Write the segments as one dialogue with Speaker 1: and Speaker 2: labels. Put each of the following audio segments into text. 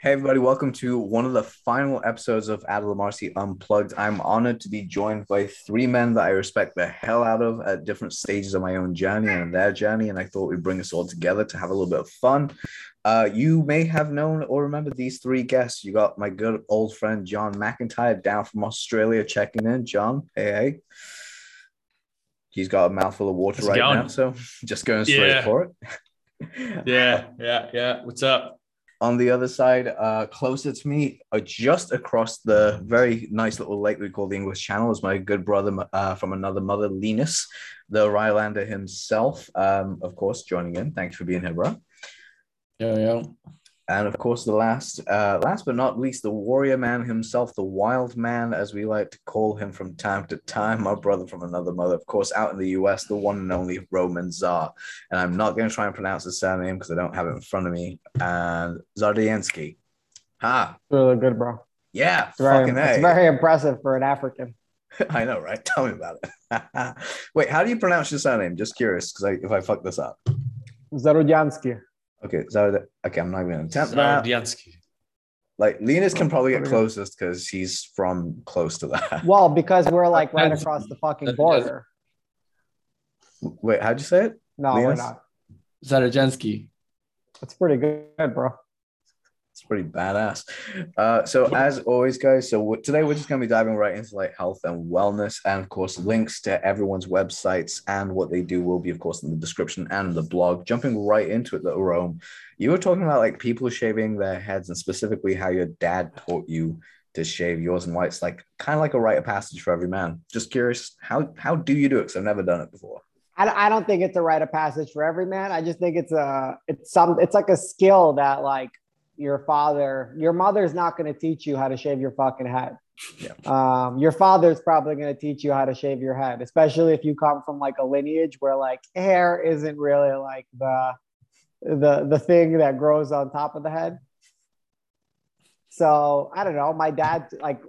Speaker 1: Hey, everybody, welcome to one of the final episodes of Adela Marcy Unplugged. I'm honored to be joined by three men that I respect the hell out of at different stages of my own journey and their journey. And I thought we'd bring us all together to have a little bit of fun. Uh, you may have known or remember these three guests. You got my good old friend John McIntyre down from Australia checking in. John, hey, hey. He's got a mouthful of water
Speaker 2: How's
Speaker 1: right now, so just going straight
Speaker 2: Yeah.
Speaker 1: for it.
Speaker 2: Yeah, yeah, yeah. What's up?
Speaker 1: on the other side, uh, closer to me, uh, just across the very nice little lake we call the English Channel, is my good brother uh, from another mother, Linus, the Rylander himself. Um, of course, joining in. Thanks for being here, bro.
Speaker 3: Yeah, yeah.
Speaker 1: And of course, the last, uh, last but not least, the warrior man himself, the wild man, as we like to call him from time to time, my brother from another mother, of course, out in the US, the one and only Roman Tsar. And I'm not going to try and pronounce his surname because I don't have it in front of me. And Zardiansky. Ah,
Speaker 4: really good, bro.
Speaker 1: yeah,
Speaker 4: It's very, it's very impressive for an African.
Speaker 1: I know, right? Tell me about it. Wait, how do you pronounce your surname? Just curious, because if I fuck this up.
Speaker 4: Zarudyansky.
Speaker 1: Okay, Zard. Okay, I'm not even gonna attempt that.
Speaker 2: Zardiansky.
Speaker 1: Like Linus can oh, probably get closest because he's from close to that.
Speaker 4: Well, because we're like right across the fucking border.
Speaker 1: Wait, how'd you say it?
Speaker 4: No, we're not.
Speaker 3: Zarajensky.
Speaker 4: It's pretty good, bro.
Speaker 1: It's pretty badass. Uh, so as always, guys, so w- today we're just gonna be diving right into like health and wellness, and of course, links to everyone's websites and what they do will be, of course, in the description and the blog. Jumping right into it, though, Rome, you were talking about like people shaving their heads, and specifically how your dad taught you to shave yours and why it's like kind of like a rite of passage for every man. Just curious, how how do you do it? Because I've never done it before.
Speaker 4: I, I don't think it's a rite of passage for every man. I just think it's a it's some it's like a skill that like your father, your mother's not going to teach you how to shave your fucking head.
Speaker 1: Yeah.
Speaker 4: Um, your father's probably going to teach you how to shave your head, especially if you come from like a lineage where like hair isn't really like the the the thing that grows on top of the head. So I don't know. My dad like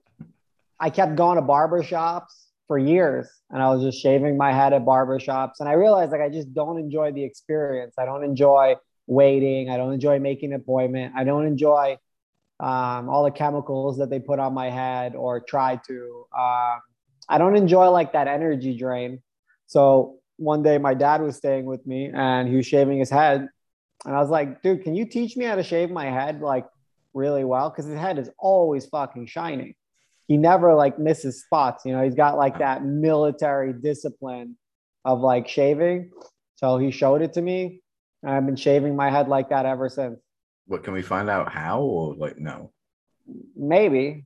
Speaker 4: I kept going to barber shops for years and I was just shaving my head at barber shops. And I realized like I just don't enjoy the experience. I don't enjoy waiting. I don't enjoy making an appointment. I don't enjoy um, all the chemicals that they put on my head or try to. Um, I don't enjoy like that energy drain. So one day my dad was staying with me and he was shaving his head. And I was like, dude, can you teach me how to shave my head like really well? Because his head is always fucking shining he never like misses spots. You know, he's got like that military discipline of like shaving. So he showed it to me. And I've been shaving my head like that ever since.
Speaker 1: What can we find out how or like no?
Speaker 4: Maybe,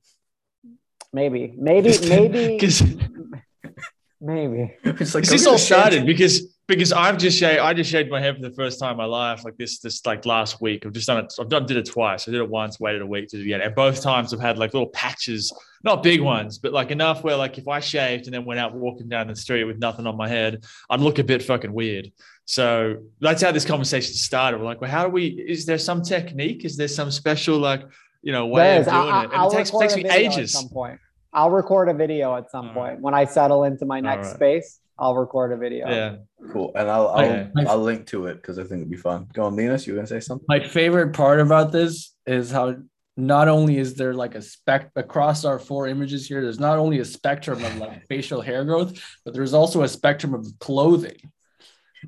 Speaker 4: maybe, maybe, maybe,
Speaker 2: Because
Speaker 4: maybe.
Speaker 1: It's like
Speaker 2: this
Speaker 1: are
Speaker 2: all
Speaker 1: gonna
Speaker 2: started because because I've just shaved I just shaved my head for the first time in my life like this this like last week. I've just done it. I've done did it twice. I did it once, waited a week to do it again, and both times I've had like little patches, not big ones, but like enough where like if I shaved and then went out walking down the street with nothing on my head, I'd look a bit fucking weird. So that's how this conversation started. We're like, well, how do we? Is there some technique? Is there some special like you know way
Speaker 4: There
Speaker 2: of
Speaker 4: is.
Speaker 2: doing
Speaker 4: I-
Speaker 2: it?
Speaker 4: I'll
Speaker 2: And it takes takes me
Speaker 4: video At some point. I'll record a video at some
Speaker 2: All
Speaker 4: point
Speaker 2: right.
Speaker 4: when I settle into my next
Speaker 2: right.
Speaker 4: space. I'll record a video.
Speaker 2: Yeah.
Speaker 1: Cool, and I'll I'll,
Speaker 2: Okay.
Speaker 1: I'll link to it because I think it'd be fun. Go on, Linus. You were gonna say something?
Speaker 3: My favorite part about this is how not only is there like a spec across our four images here, there's not only a spectrum of like facial hair growth, but there's also a spectrum of clothing.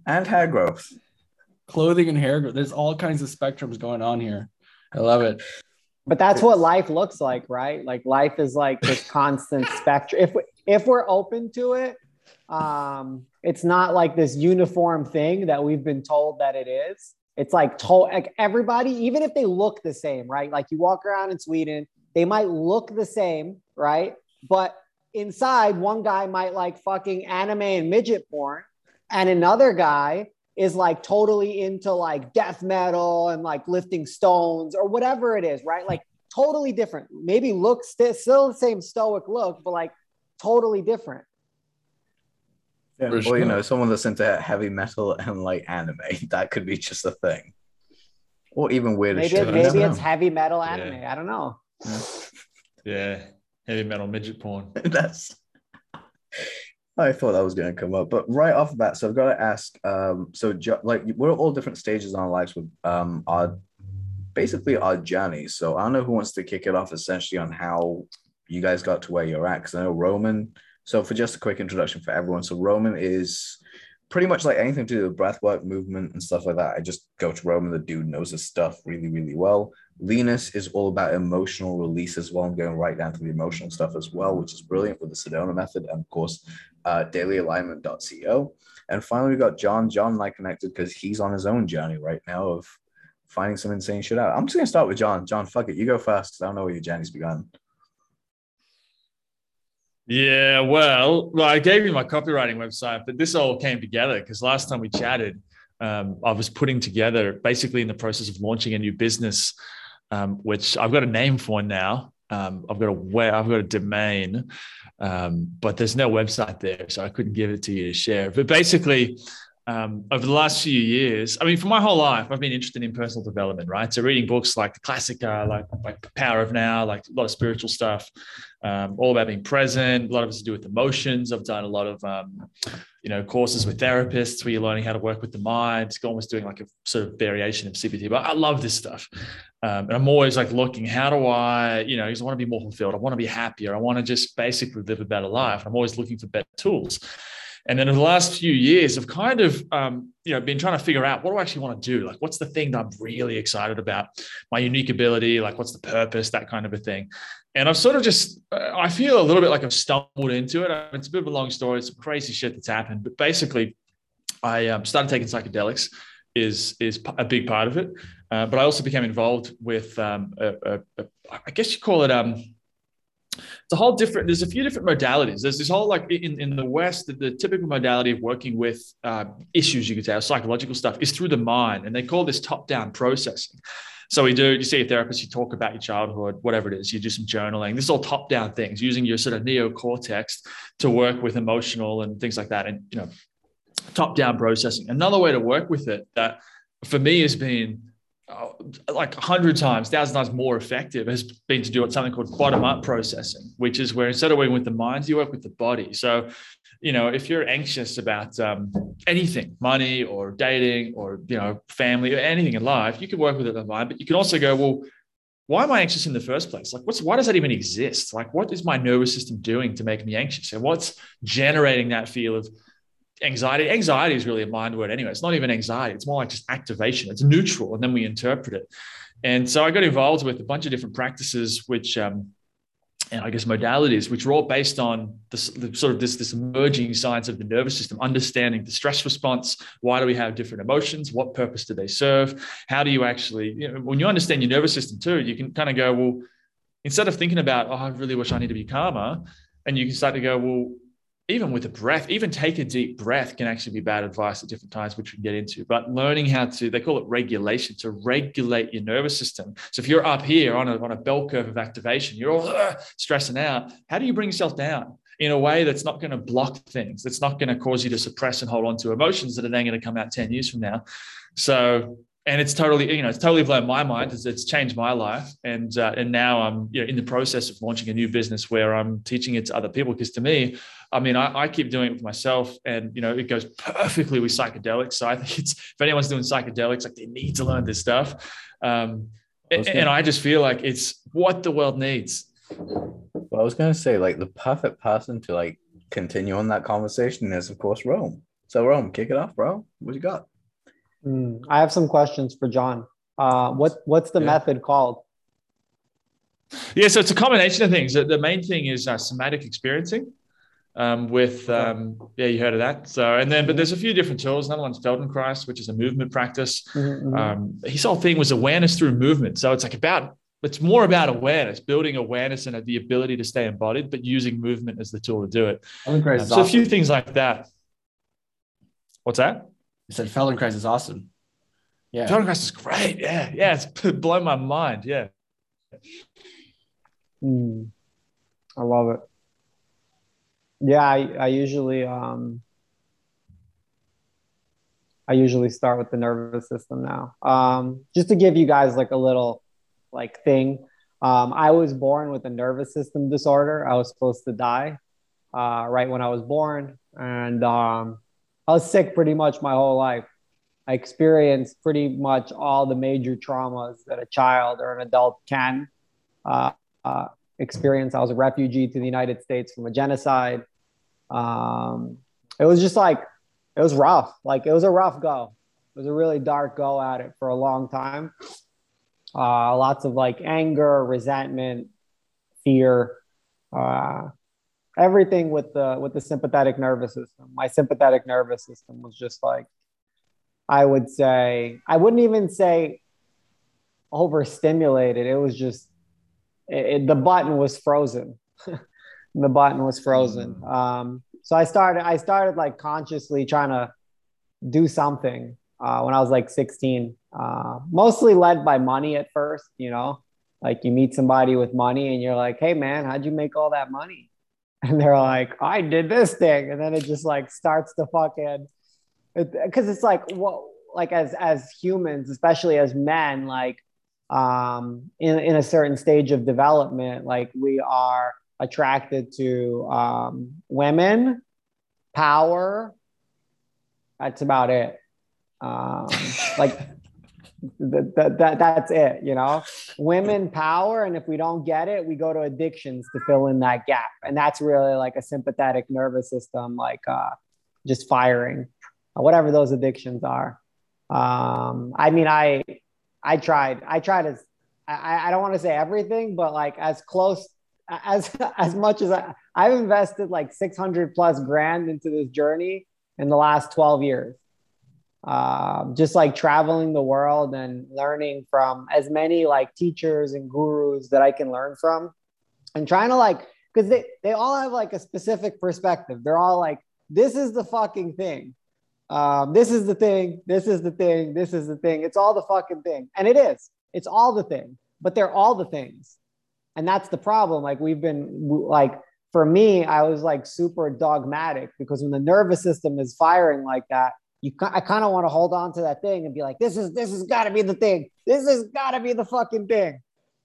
Speaker 1: And hair growth.
Speaker 3: Clothing and hair growth. There's all kinds of spectrums going on here. I love it.
Speaker 4: But that's what life looks like, right? Like life is like this constant spectrum. If we, if we're open to it, um, it's not like this uniform thing that we've been told that it is. It's like told like everybody, even if they look the same, right? Like you walk around in Sweden, they might look the same, right? But inside, one guy might like fucking anime and midget porn, and another guy is like totally into like death metal and like lifting stones or whatever it is, right? Like totally different. Maybe look st- still the same stoic look, but like totally different.
Speaker 1: Yeah.
Speaker 3: For
Speaker 1: Well, you know, someone that's into heavy metal and like anime, that could be just a thing. Or even weirder
Speaker 4: Maybe,
Speaker 1: shit.
Speaker 4: it-
Speaker 1: you never
Speaker 4: maybe it's
Speaker 1: know.
Speaker 4: heavy metal
Speaker 2: Yeah.
Speaker 4: anime. I don't know.
Speaker 2: Yeah. Heavy metal midget porn.
Speaker 1: That's. I thought that was going to come up, but right off the bat, so I've got to ask. Um, so jo- like we're all different stages in our lives with um our basically our journey. So I don't know who wants to kick it off essentially on how you guys got to where you're at. Because I know Roman. So for just a quick introduction for everyone, so Roman is pretty much like anything to do with breath work, movement, and stuff like that. I just go to Roman. The dude knows his stuff really, really well. Linus is all about emotional release as well. I'm going right down to the emotional stuff as well, which is brilliant with the Sedona method and of course uh, dailyalignment.co. And finally, we got John. John and I connected because he's on his own journey right now of finding some insane shit out. I'm just gonna start with John. John, fuck it, you go first because I don't know where your journey's begun.
Speaker 2: Yeah, well, well, I gave you my copywriting website, but this all came together because last time we chatted, um, I was putting together, basically in the process of launching a new business, um, which I've got a name for now. Um, I've got a web, I've got a domain, um, but there's no website there, so I couldn't give it to you to share. But basically, um, over the last few years, I mean, for my whole life, I've been interested in personal development, right? So reading books like the classic, uh, like like Power of Now, like a lot of spiritual stuff, um, all about being present. A lot of it's to do with emotions. I've done a lot of, um, you know, courses with therapists where you're learning how to work with the mind. It's almost doing like a sort of variation of CBT. But I love this stuff, um, and I'm always like looking, how do I, you know, because I want to be more fulfilled. I want to be happier. I want to just basically live a better life. I'm always looking for better tools. And then in the last few years, I've kind of, um, you know, been trying to figure out what do I actually want to do? Like, what's the thing that I'm really excited about? My unique ability, like, what's the purpose? That kind of a thing. And I've sort of just, uh, I feel a little bit like I've stumbled into it. It's a bit of a long story. Some crazy shit that's happened. But basically, I um, started taking psychedelics. Is is a big part of it, uh, but I also became involved with, um, a, a, a, I guess you call it um, it's a whole different there's a few different modalities. There's this whole like in, in the west the, the typical modality of working with uh, issues you could say psychological stuff is through the mind and they call this top down processing. So we do you see a therapist you talk about your childhood whatever it is you do some journaling. This is all top down things using your sort of neocortex to work with emotional and things like that and you know top down processing. Another way to work with it that for me has been uh, like a hundred times, thousand times more effective has been to do something called bottom up processing, which is where instead of working with the mind, you work with the body. So, you know, if you're anxious about um, anything, money or dating or you know, family or anything in life, you can work with it the mind. But you can also go, well, why am I anxious in the first place? Like, what's why does that even exist? Like, what is my nervous system doing to make me anxious? And what's generating that feel of anxiety anxiety is really a mind word anyway. It's not even anxiety. It's more like just activation. It's neutral and then we interpret it. And so i got involved with a bunch of different practices which um, and i guess modalities which were all based on this the, sort of this this emerging science of the nervous system understanding the stress response why do we have different emotions what purpose do they serve how do you actually you know, when you understand your nervous system too you can kind of go well instead of thinking about oh i really wish i need to be calmer and you can start to go well even with a breath, even take a deep breath can actually be bad advice at different times, which we can get into. But learning how to, they call it regulation, to regulate your nervous system. So if you're up here on a, on a bell curve of activation, you're all uh, stressing out. How do you bring yourself down in a way that's not going to block things, that's not going to cause you to suppress and hold on to emotions that are then going to come out 10 years from now? So and it's totally you know it's totally blown my mind it's, it's changed my life and uh, and now i'm you know in the process of launching a new business where i'm teaching it to other people because to me i mean I, I, keep doing it with myself and you know it goes perfectly with psychedelics so i think it's if anyone's doing psychedelics like they need to learn this stuff um, and, and i just feel like it's what the world needs
Speaker 1: well i was going to say like the perfect person to like continue on that conversation is of course rome so rome kick it off bro what you got
Speaker 4: Mm, I have some questions for John. Uh, what what's the yeah. method called?
Speaker 2: Yeah, so it's a combination of things. The main thing is uh, somatic experiencing. Um, with um, yeah, you heard of that. So and then, but there's a few different tools. Another one's Feldenkrais, which is a movement practice. Mm-hmm. mm-hmm. Um, his whole thing was awareness through movement. So it's like about it's more about awareness, building awareness and the ability to stay embodied, but using movement as the tool to do it. Um, so awesome. a few things like that. What's that?
Speaker 3: I said Feldenkrais is awesome.
Speaker 2: Yeah. Feldenkrais is great. Yeah. Yeah. It's blown my mind. Yeah.
Speaker 4: Mm, I love it. Yeah. I, I usually, um, I usually start with the nervous system now. Um, just to give you guys like a little like thing. Um, I was born with a nervous system disorder. I was supposed to die uh, right when I was born, and um, I was sick pretty much my whole life. I experienced pretty much all the major traumas that a child or an adult can uh, uh, experience. I was a refugee to the United States from a genocide. Um, it was just like, it was rough. Like, it was a rough go. It was a really dark go at it for a long time. Uh, lots of like anger, resentment, fear, uh, everything with the with the sympathetic nervous system. My sympathetic nervous system was just like I would say I wouldn't even say overstimulated. It was just it, it, the button was frozen. the button was frozen. Mm. Um, so I started I started like consciously trying to do something uh, when I was like 16. Uh, mostly led by money at first, you know, like you meet somebody with money and you're like, hey man, how'd you make all that money? And they're like, I did this thing, and then it just like starts to fucking because it, it's like what like as as humans especially as men like um in, in a certain stage of development like we are attracted to um women power. That's about it. Um like that, that, that's it you know? Women power and if we don't get it we go to addictions to fill in that gap. And that's really like a sympathetic nervous system like uh just firing whatever those addictions are. Um, I mean, I I tried. I tried as I, I don't want to say everything, but like as close as as much as I, I've invested like 600 plus grand into this journey in the last 12 years. Um, just like traveling the world and learning from as many like teachers and gurus that I can learn from and trying to like because they, they all have like a specific perspective. They're all like, this is the fucking thing um, this is the thing, this is the thing, this is the thing. It's all the fucking thing. And it is. It's all the thing, but they're all the things. And that's the problem. Like we've been like, for me, I was like super dogmatic because when the nervous system is firing like that, you I kind of want to hold on to that thing and be like, this is this has got to be the thing. This has got to be the fucking thing.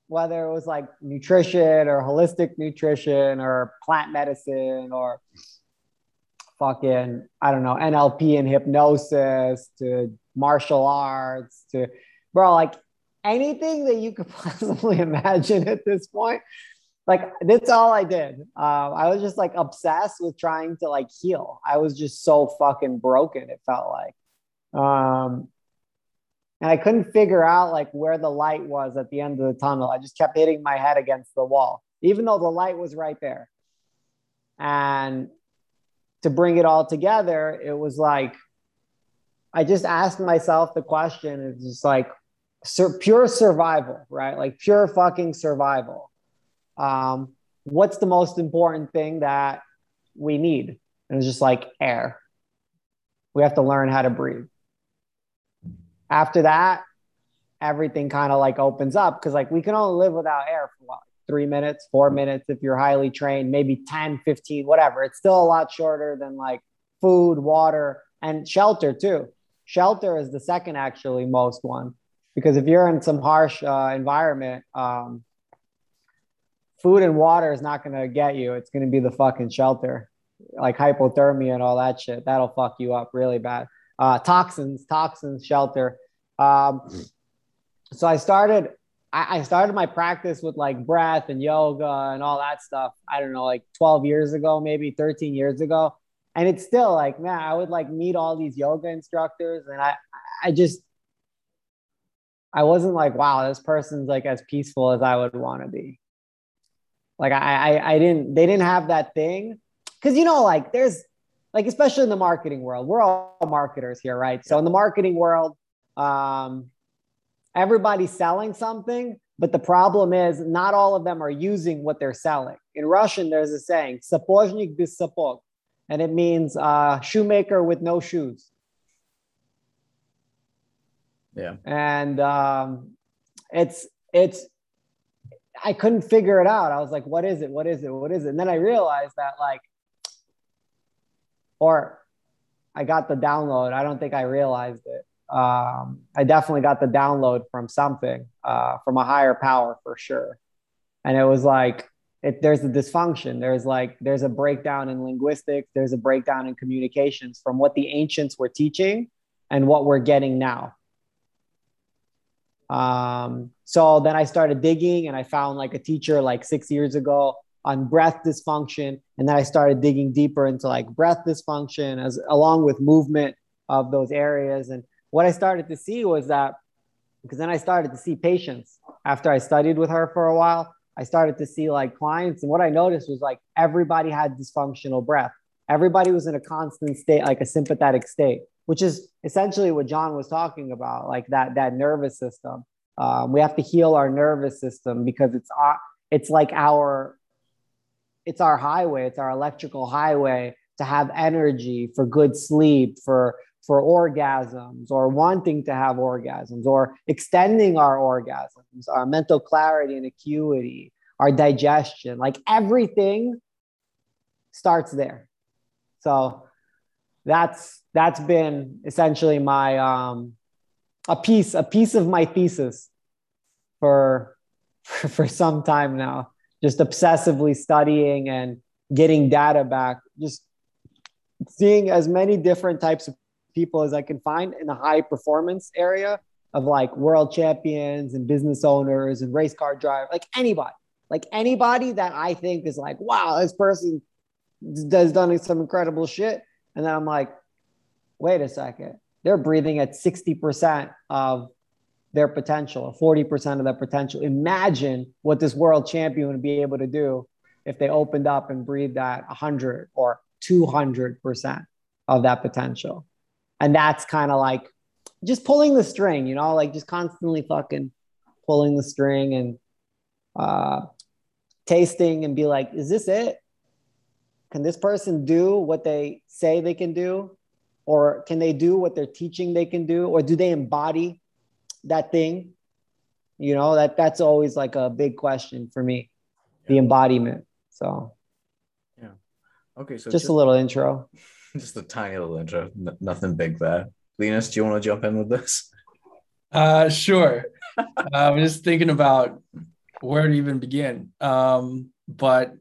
Speaker 4: Whether it was like nutrition or holistic nutrition or plant medicine or fucking I don't know NLP and hypnosis to martial arts to bro like anything that you could possibly imagine at this point like that's all I did. Um, I was just like obsessed with trying to like heal. I was just so fucking broken. It felt like, um, and I couldn't figure out like where the light was at the end of the tunnel. I just kept hitting my head against the wall, even though the light was right there. And to bring it all together, it was like I just asked myself the question. It's just like sur- pure survival, right? Like pure fucking survival. Um, what's the most important thing that we need? And it's just like air. We have to learn how to breathe. After that, everything kind of like opens up because like we can only live without air for what three minutes, four minutes if you're highly trained, maybe 10, 15, whatever. It's still a lot shorter than like food, water, and shelter too. Shelter is the second actually most one because if you're in some harsh uh, environment, um, food and water is not going to get you. It's going to be the fucking shelter, like hypothermia and all that shit. That'll fuck you up really bad. Uh, toxins, toxins, shelter. Um, so I started I, I started my practice with like breath and yoga and all that stuff. I don't know, like 12 years ago, maybe 13 years ago. And it's still like, man, I would like meet all these yoga instructors and I, I just, I wasn't like, wow, this person's like as peaceful as I would want to be. Like I, I, I didn't, they didn't have that thing. Cause you know, like there's like, especially in the marketing world, we're all marketers here, right? So in the marketing world, um, everybody's selling something, but the problem is not all of them are using what they're selling. In Russian, there's a saying, "Sapozhnik без sapog," and it means uh, shoemaker with no shoes.
Speaker 1: Yeah.
Speaker 4: And um, it's it's I couldn't figure it out. I was like, what is it? What is it? What is it? And then I realized that like, or I got the download. I don't think I realized it um, I definitely got the download from something, uh, from a higher power for sure. And it was like, it, there's a dysfunction. There's like, there's a breakdown in linguistics. There's a breakdown in communications from what the ancients were teaching and what we're getting now. Um, so then I started digging and I found like a teacher like six years ago on breath dysfunction. And then I started digging deeper into like breath dysfunction as along with movement of those areas. And what I started to see was that because then I started to see patients after I studied with her for a while. I started to see like clients, and what I noticed was like everybody had dysfunctional breath. Everybody was in a constant state, like a sympathetic state, which is essentially what John was talking about, like that that nervous system. Um, we have to heal our nervous system because it's uh, it's like our it's our highway, it's our electrical highway to have energy for good sleep, for for orgasms or wanting to have orgasms or extending our orgasms, our mental clarity and acuity, our digestion, like everything starts there. So that's that's been essentially my um a piece a piece of my thesis for for, for some time now just obsessively studying and getting data back just seeing as many different types of people as I can find in the high performance area of like world champions and business owners and race car drivers, like anybody, like anybody that I think is like, wow, this person has done some incredible shit. And then I'm like, wait a second, they're breathing at 60% of their potential, 40% of their potential. Imagine what this world champion would be able to do if they opened up and breathed at 100 or 200% of that potential and that's kind of like just pulling the string you know like just constantly fucking pulling the string and uh tasting and be like is this it? Can this person do what they say they can do? Or can they do what they're teaching they can do? Or do they embody that thing? You know that that's always like a big question for me yeah. the embodiment so.
Speaker 1: Yeah. Okay so
Speaker 4: just, just a little intro
Speaker 1: just a tiny little intro, N- nothing big there. Linus, do you want to jump in with this?
Speaker 3: Uh, sure. uh, I'm just thinking about where to even begin. Um, but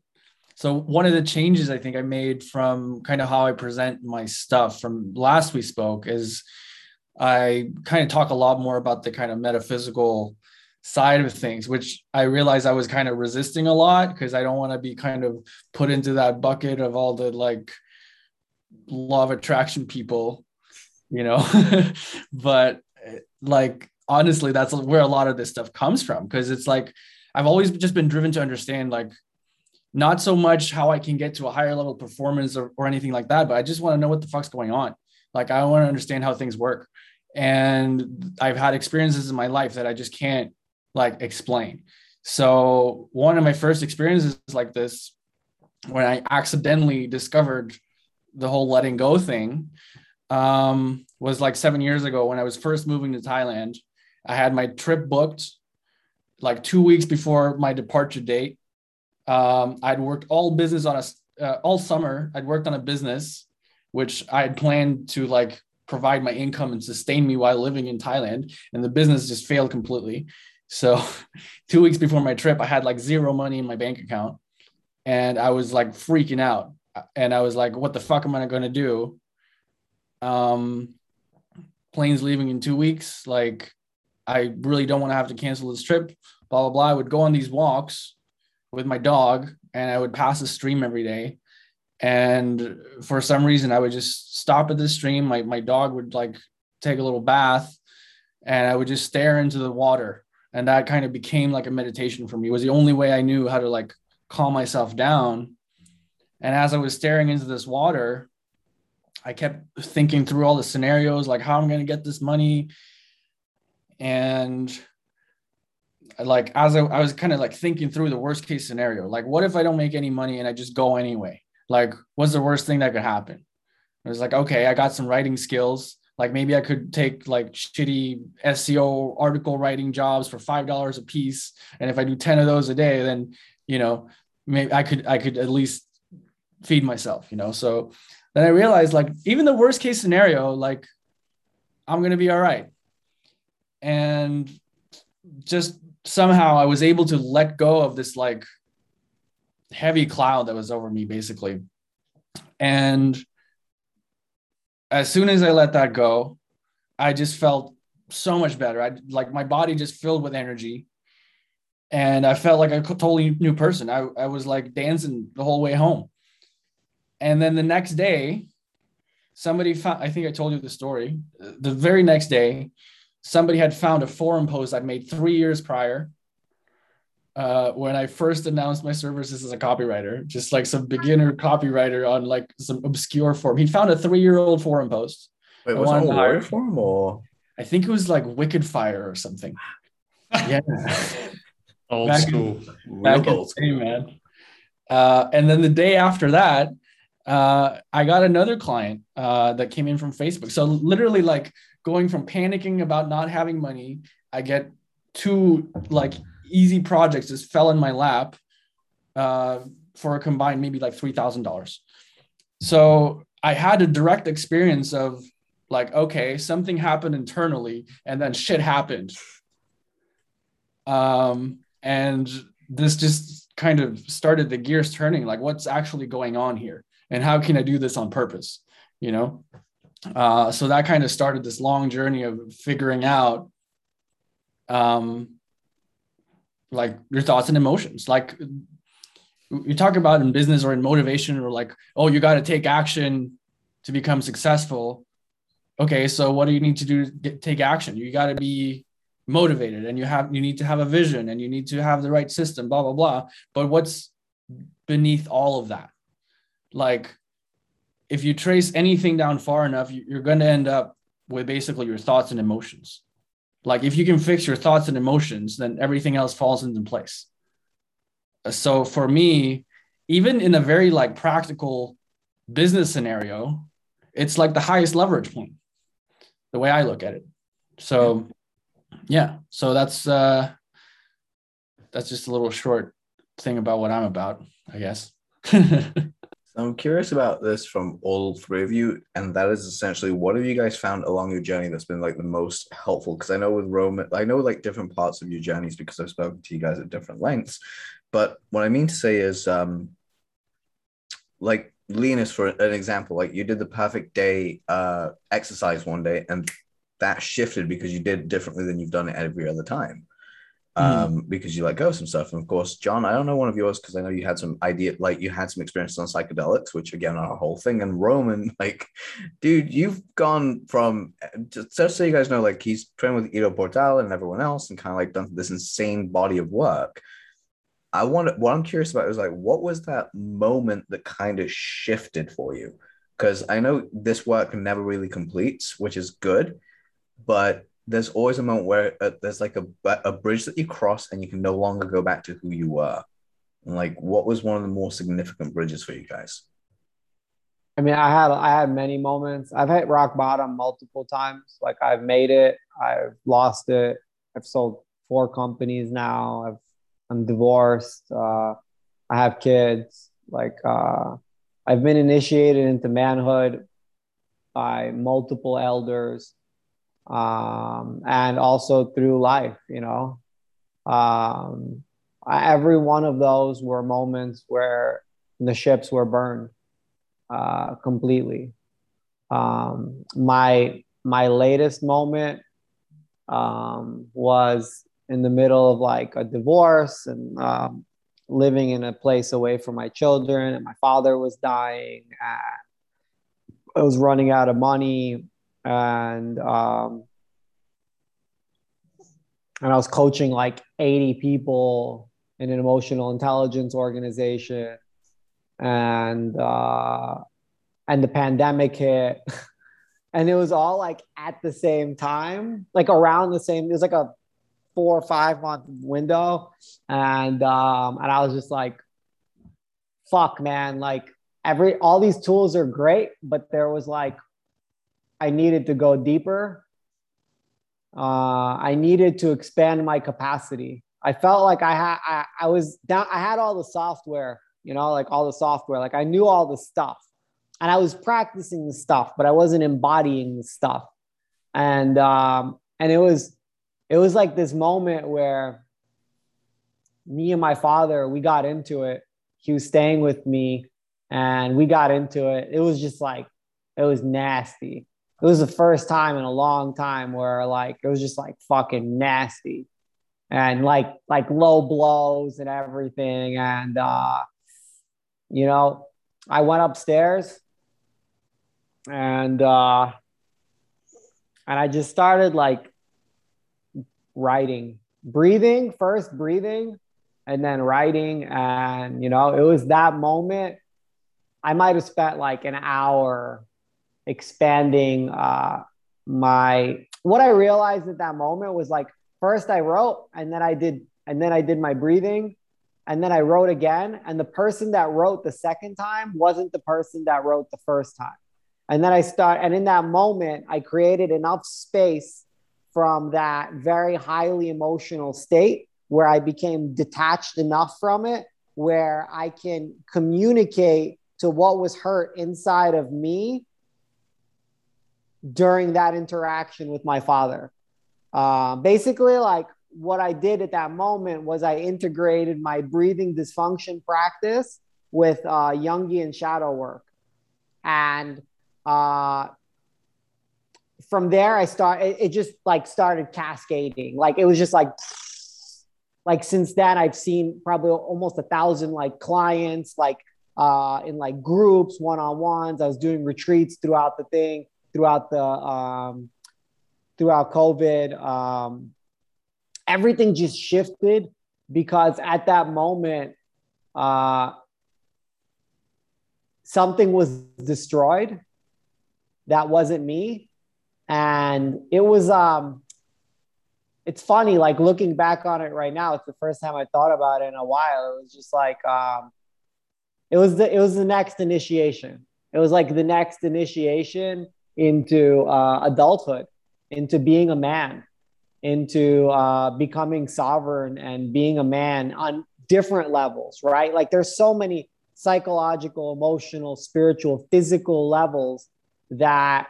Speaker 3: so one of the changes I think I made from kind of how I present my stuff from last we spoke is I kind of talk a lot more about the kind of metaphysical side of things, which I realized I was kind of resisting a lot because I don't want to be kind of put into that bucket of all the like law of attraction people, you know. but like honestly, that's where a lot of this stuff comes from because it's like I've always just been driven to understand like not so much how I can get to a higher level performance or, or anything like that, but I just want to know what the fuck's going on. Like I want to understand how things work. And I've had experiences in my life that I just can't like explain. So one of my first experiences like this when I accidentally discovered the whole letting go thing um, was like seven years ago when I was first moving to Thailand. I had my trip booked like two weeks before my departure date. Um, I'd worked all business on a uh, all summer. I'd worked on a business which I had planned to like provide my income and sustain me while living in Thailand, and the business just failed completely. So, two weeks before my trip, I had like zero money in my bank account, and I was like freaking out and I was like, what the fuck am I going to do? Um, plane's leaving in two weeks. Like, I really don't want to have to cancel this trip. Blah blah blah. I would go on these walks with my dog, and I would pass a stream every day. And for some reason, I would just stop at this stream. My my dog would like take a little bath, and I would just stare into the water. And that kind of became like a meditation for me. It was the only way I knew how to like calm myself down and as I was staring into this water, I kept thinking through all the scenarios, like how I'm going to get this money. And like, as I, I was kind of like thinking through the worst case scenario, like, what if I don't make any money and I just go anyway? Like, what's the worst thing that could happen? I was like, okay, I got some writing skills. Like maybe I could take like shitty SEO article writing jobs for five dollars a piece, and if I do ten of those a day, then you know maybe I could I could at least feed myself, you know? So then I realized like even the worst case scenario, like I'm going to be all right. And just somehow I was able to let go of this like heavy cloud that was over me basically. And as soon as I let that go, I just felt so much better. I like my body just filled with energy. And I felt like a totally new person. I, I was like dancing the whole way home. And then the next day, somebody found, I think I told you the story. The very next day, somebody had found a forum post I'd made three years prior uh, when I first announced my services as a copywriter, just like some beginner copywriter on like some obscure forum. He found a three year old forum post.
Speaker 1: Wait, was it a word forum or?
Speaker 3: I think it was like Wicked Fire or something. Yeah.
Speaker 2: old
Speaker 3: Back
Speaker 2: school.
Speaker 3: Back in the day, man. Uh, and then the day after that, uh, I got another client uh, that came in from Facebook. So literally, like going from panicking about not having money, I get two like easy projects just fell in my lap uh, for a combined maybe like three thousand dollars. So I had a direct experience of like, okay, something happened internally, and then shit happened. Um, and this just kind of started the gears turning. Like, what's actually going on here, and how can I do this on purpose? You know. Uh, so that kind of started this long journey of figuring out um, like your thoughts and emotions like you talk about in business or in motivation or like oh you got to take action to become successful okay so what do you need to do to get, take action you got to be motivated and you have you need to have a vision and you need to have the right system blah blah blah but what's beneath all of that like if you trace anything down far enough you're going to end up with basically your thoughts and emotions like if you can fix your thoughts and emotions, then everything else falls into place. So for me, even in a very like practical business scenario, it's like the highest leverage point, the way I look at it. So yeah, so that's uh that's just a little short thing about what I'm about, I guess.
Speaker 1: I'm curious about this from all three of you, and that is essentially what have you guys found along your journey that's been like the most helpful? Because I know with Roman, I know like different parts of your journeys because I've spoken to you guys at different lengths. But what I mean to say is, um, like Linus, for an example, like you did the perfect day uh, exercise one day, and that shifted because you did differently than you've done it every other time. Hmm. um, mm. because you let go of some stuff. And of course, John, I don't know one of yours because I know you had some idea, like you had some experiences on psychedelics, which again are a whole thing. And Roman, like, dude, you've gone from just, just so you guys know, like he's trained with Ido Portal and everyone else, and kind of like done this insane body of work. I want what I'm curious about is like, what was that moment that kind of shifted for you? Because I know this work never really completes, which is good, but there's always a moment where uh, there's like a, a bridge that you cross and you can no longer go back to who you were. And like, what was one of the more significant bridges for you guys?
Speaker 4: I mean, I had I had many moments. I've hit rock bottom multiple times. Like I've made it, I've lost it. I've sold four companies now. I've I'm divorced. Uh, I have kids. Like uh, I've been initiated into manhood by multiple elders um, and also through life, you know. Um, every one of those were moments where the ships were burned uh, completely. Um, my my latest moment um, was in the middle of like a divorce and um, living in a place away from my children, and my father was dying. I was running out of money and um, and I was coaching like 80 people in an emotional intelligence organization, and uh, and the pandemic hit, and it was all like at the same time, like around the same. It was like a four or five month window, and um, and I was just like, "Fuck, man!" Like every all these tools are great, but there was like I needed to go deeper. Uh, I needed to expand my capacity. I felt like I had I, I was down. I had all the software, you know, like all the software. Like I knew all the stuff, and I was practicing the stuff, but I wasn't embodying the stuff. And um, and it was it was like this moment where me and my father we got into it. He was staying with me, and we got into it. It was just like it was nasty it was the first time in a long time where like it was just like fucking nasty. And like like low blows and everything. And uh you know i went upstairs and uh and i just started like writing. Breathing first breathing and then writing. And you know it was that moment. I might have spent like an hour expanding uh, my what I realized at that moment was like first I wrote and then I did and then I did my breathing and then I wrote again and the person that wrote the second time wasn't the person that wrote the first time. And then I start and in that moment I created enough space from that very highly emotional state where I became detached enough from it where I can communicate to what was hurt inside of me during that interaction with my father. Uh, basically, like what I did at that moment was I integrated my breathing dysfunction practice with uh, Jungian shadow work. And uh, from there, I start. It, it just like started cascading. Like it was just like, like since then, I've seen probably almost a thousand like clients, like uh, in like groups, one on ones. I was doing retreats throughout the thing throughout the um, throughout COVID. Um, everything just shifted because at that moment, uh, something was destroyed that wasn't me, and it was. Um, it's funny, like looking back on it right now. It's the first time I thought about it in a while. It was just like um, it was the it was the next initiation. It was like the next initiation into uh, adulthood, into being a man, into uh, becoming sovereign and being a man on different levels, right? Like there's so many psychological, emotional, spiritual, physical levels that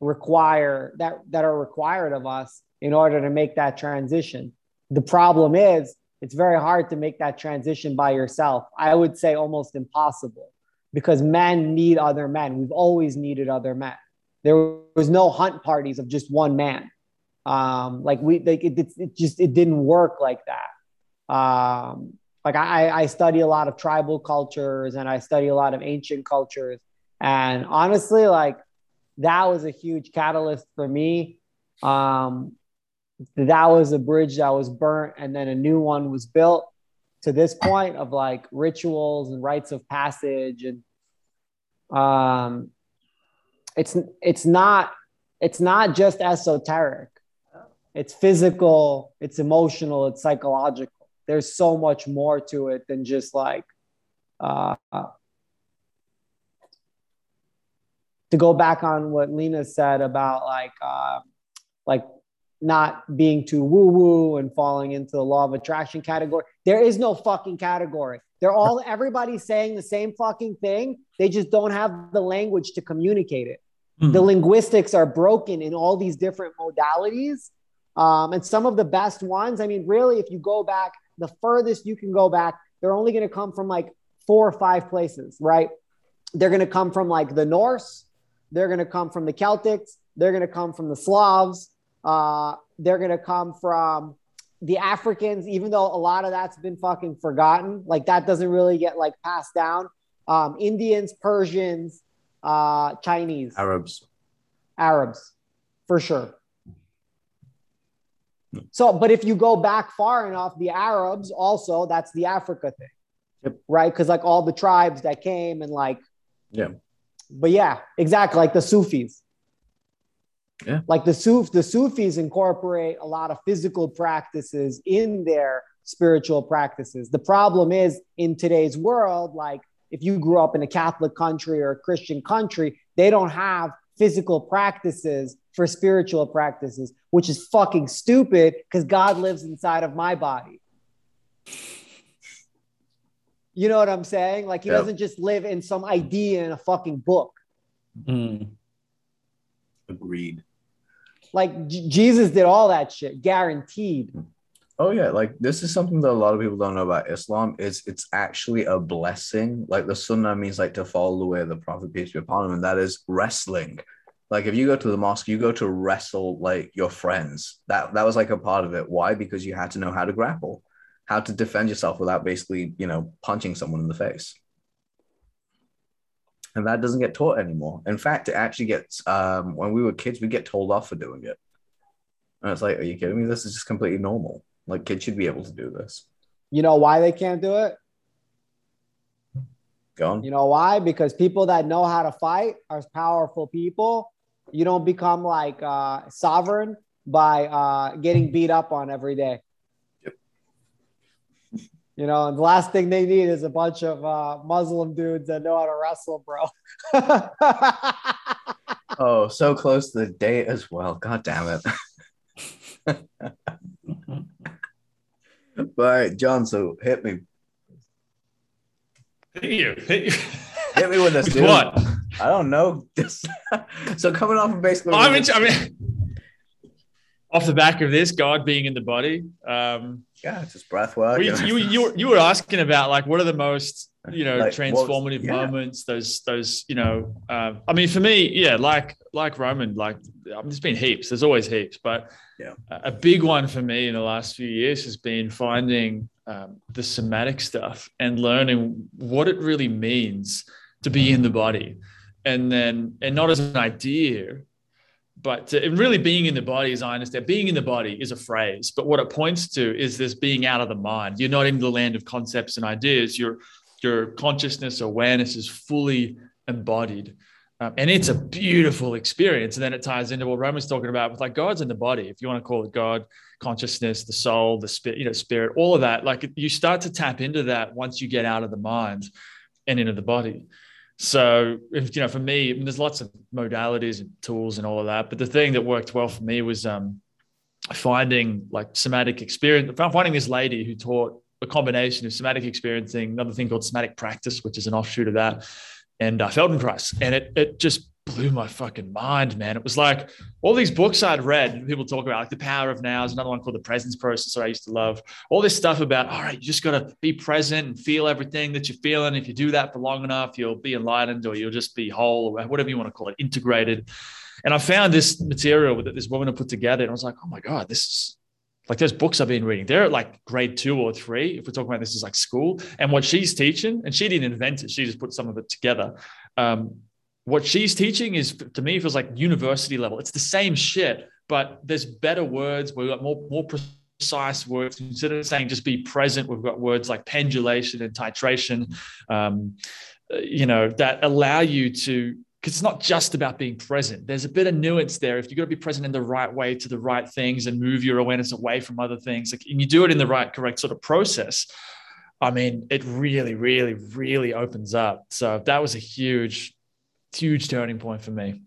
Speaker 4: require that that are required of us in order to make that transition. The problem is it's very hard to make that transition by yourself. I would say almost impossible because men need other men. We've always needed other men. There was no hunt parties of just one man. Um, like we, like it, it, it just it didn't work like that. Um, like I, I study a lot of tribal cultures and I study a lot of ancient cultures, and honestly, like that was a huge catalyst for me. Um, that was a bridge that was burnt, and then a new one was built to this point of like rituals and rites of passage and um it's it's not it's not just esoteric. It's physical it's emotional it's psychological. There's so much more to it than just like uh, to go back on what lena said about like uh, like not being too woo woo and falling into the law of attraction category. There is no fucking category they're all everybody's saying the same fucking thing. They just don't have the language to communicate it. Mm-hmm. The linguistics are broken in all these different modalities. Um, and some of the best ones, I mean, really, if you go back, the furthest you can go back, they're only going to come from like four or five places, right? They're going to come from like the Norse, they're going to come from the Celtics, they're going to come from the Slavs, uh, they're going to come from the Africans, even though a lot of that's been fucking forgotten, like that doesn't really get like passed down. Um, Indians, Persians, uh, Chinese,
Speaker 1: Arabs,
Speaker 4: Arabs, for sure. So, but if you go back far enough, the Arabs also that's the Africa thing, yep. right? Because like all the tribes that came and like,
Speaker 1: yeah.
Speaker 4: But yeah, exactly like the Sufis.
Speaker 1: Yeah.
Speaker 4: Like the Suf, the Sufis incorporate a lot of physical practices in their spiritual practices. The problem is in today's world, like if you grew up in a Catholic country or a Christian country, they don't have physical practices for spiritual practices, which is fucking stupid because God lives inside of my body. You know what I'm saying? Like he yep. doesn't just live in some idea in a fucking book.
Speaker 1: Mm. Agreed.
Speaker 4: Like J- Jesus did all that shit, guaranteed.
Speaker 1: Oh yeah, like this is something that a lot of people don't know about Islam. Is it's actually a blessing. Like the Sunnah means like to follow the way of the Prophet peace be upon him, and that is wrestling. Like if you go to the mosque, you go to wrestle like your friends. That that was like a part of it. Why? Because you had to know how to grapple, how to defend yourself without basically, you know, punching someone in the face. And that doesn't get taught anymore. In fact, it actually gets um, when we were kids, we get told off for doing it. And it's like, are you kidding me? This is just completely normal. Like kids should be able to do this.
Speaker 4: You know why they can't do it?
Speaker 1: Go on.
Speaker 4: You know why? Because people that know how to fight are powerful people. You don't become like uh, sovereign by uh, getting beat up on every day.
Speaker 1: Yep.
Speaker 4: You know, and the last thing they need is a bunch of uh, Muslim dudes that know how to wrestle, bro.
Speaker 1: Oh, so close to the date as well. God damn it. but John, so hit me.
Speaker 2: Hit you. Hit you.
Speaker 1: Hit me with this,
Speaker 2: With
Speaker 1: dude.
Speaker 2: what?
Speaker 1: I don't know. Just so coming off of basically
Speaker 2: I mean, I mean, off the back of this, God being in the body. Um,
Speaker 1: yeah, it's just breath work.
Speaker 2: Well, you, you, you, were- you were asking about like what are the most you know
Speaker 1: Like,
Speaker 2: transformative
Speaker 1: yeah.
Speaker 2: moments those those you know uh, i mean for me yeah like like roman like um, there's been heaps there's always heaps but
Speaker 1: Yeah.
Speaker 2: a a big one for me in the last few years has been finding um, the somatic stuff and learning what it really means to be in the body and then and not as an idea but really being in the body as i understand being in the body is a phrase but what it points to is this being out of the mind. You're not in the land of concepts and ideas. Your your consciousness awareness is fully embodied. Um, and it's a beautiful experience. And then it ties into what roman's talking about with like god's in the body. If you want to call it god consciousness the soul the spirit you know spirit all of that like you start to tap into that once you get out of the mind and into the body so if you know for me I mean, there's lots of modalities and tools and all of that but the thing that worked well for me was um finding like somatic experience finding this lady who taught a combination of somatic experiencing another thing called somatic practice which is an offshoot of that and uh, feldenkrais. And it, it just blew my fucking mind man it was like all these books i'd read people talk about like the power of now is another one called the presence process i used to love all this stuff about all right you just got to be present and feel everything that you're feeling if you do that for long enough you'll be enlightened or you'll just be whole or whatever you want to call it integrated and I found this material that this woman had put together, and I was like, oh my God, this is like those books I've been reading. They're at like grade two or three, if we're talking about this is like school. And what she's teaching, and she didn't invent it, she just put some of it together. Um, what she's teaching is to me feels like university level. It's the same shit, but there's better words. We've got more, more precise words. Instead of saying just be present, we've got words like pendulation and titration, um, you know, that allow you to because it's not just about being present. There's a bit of nuance there. If you've got to be present in the right way to the right things and move your awareness away from other things, like, and you do it in the right, correct sort of process, I mean, it really, really, really opens up. So that was a huge, huge turning point for me.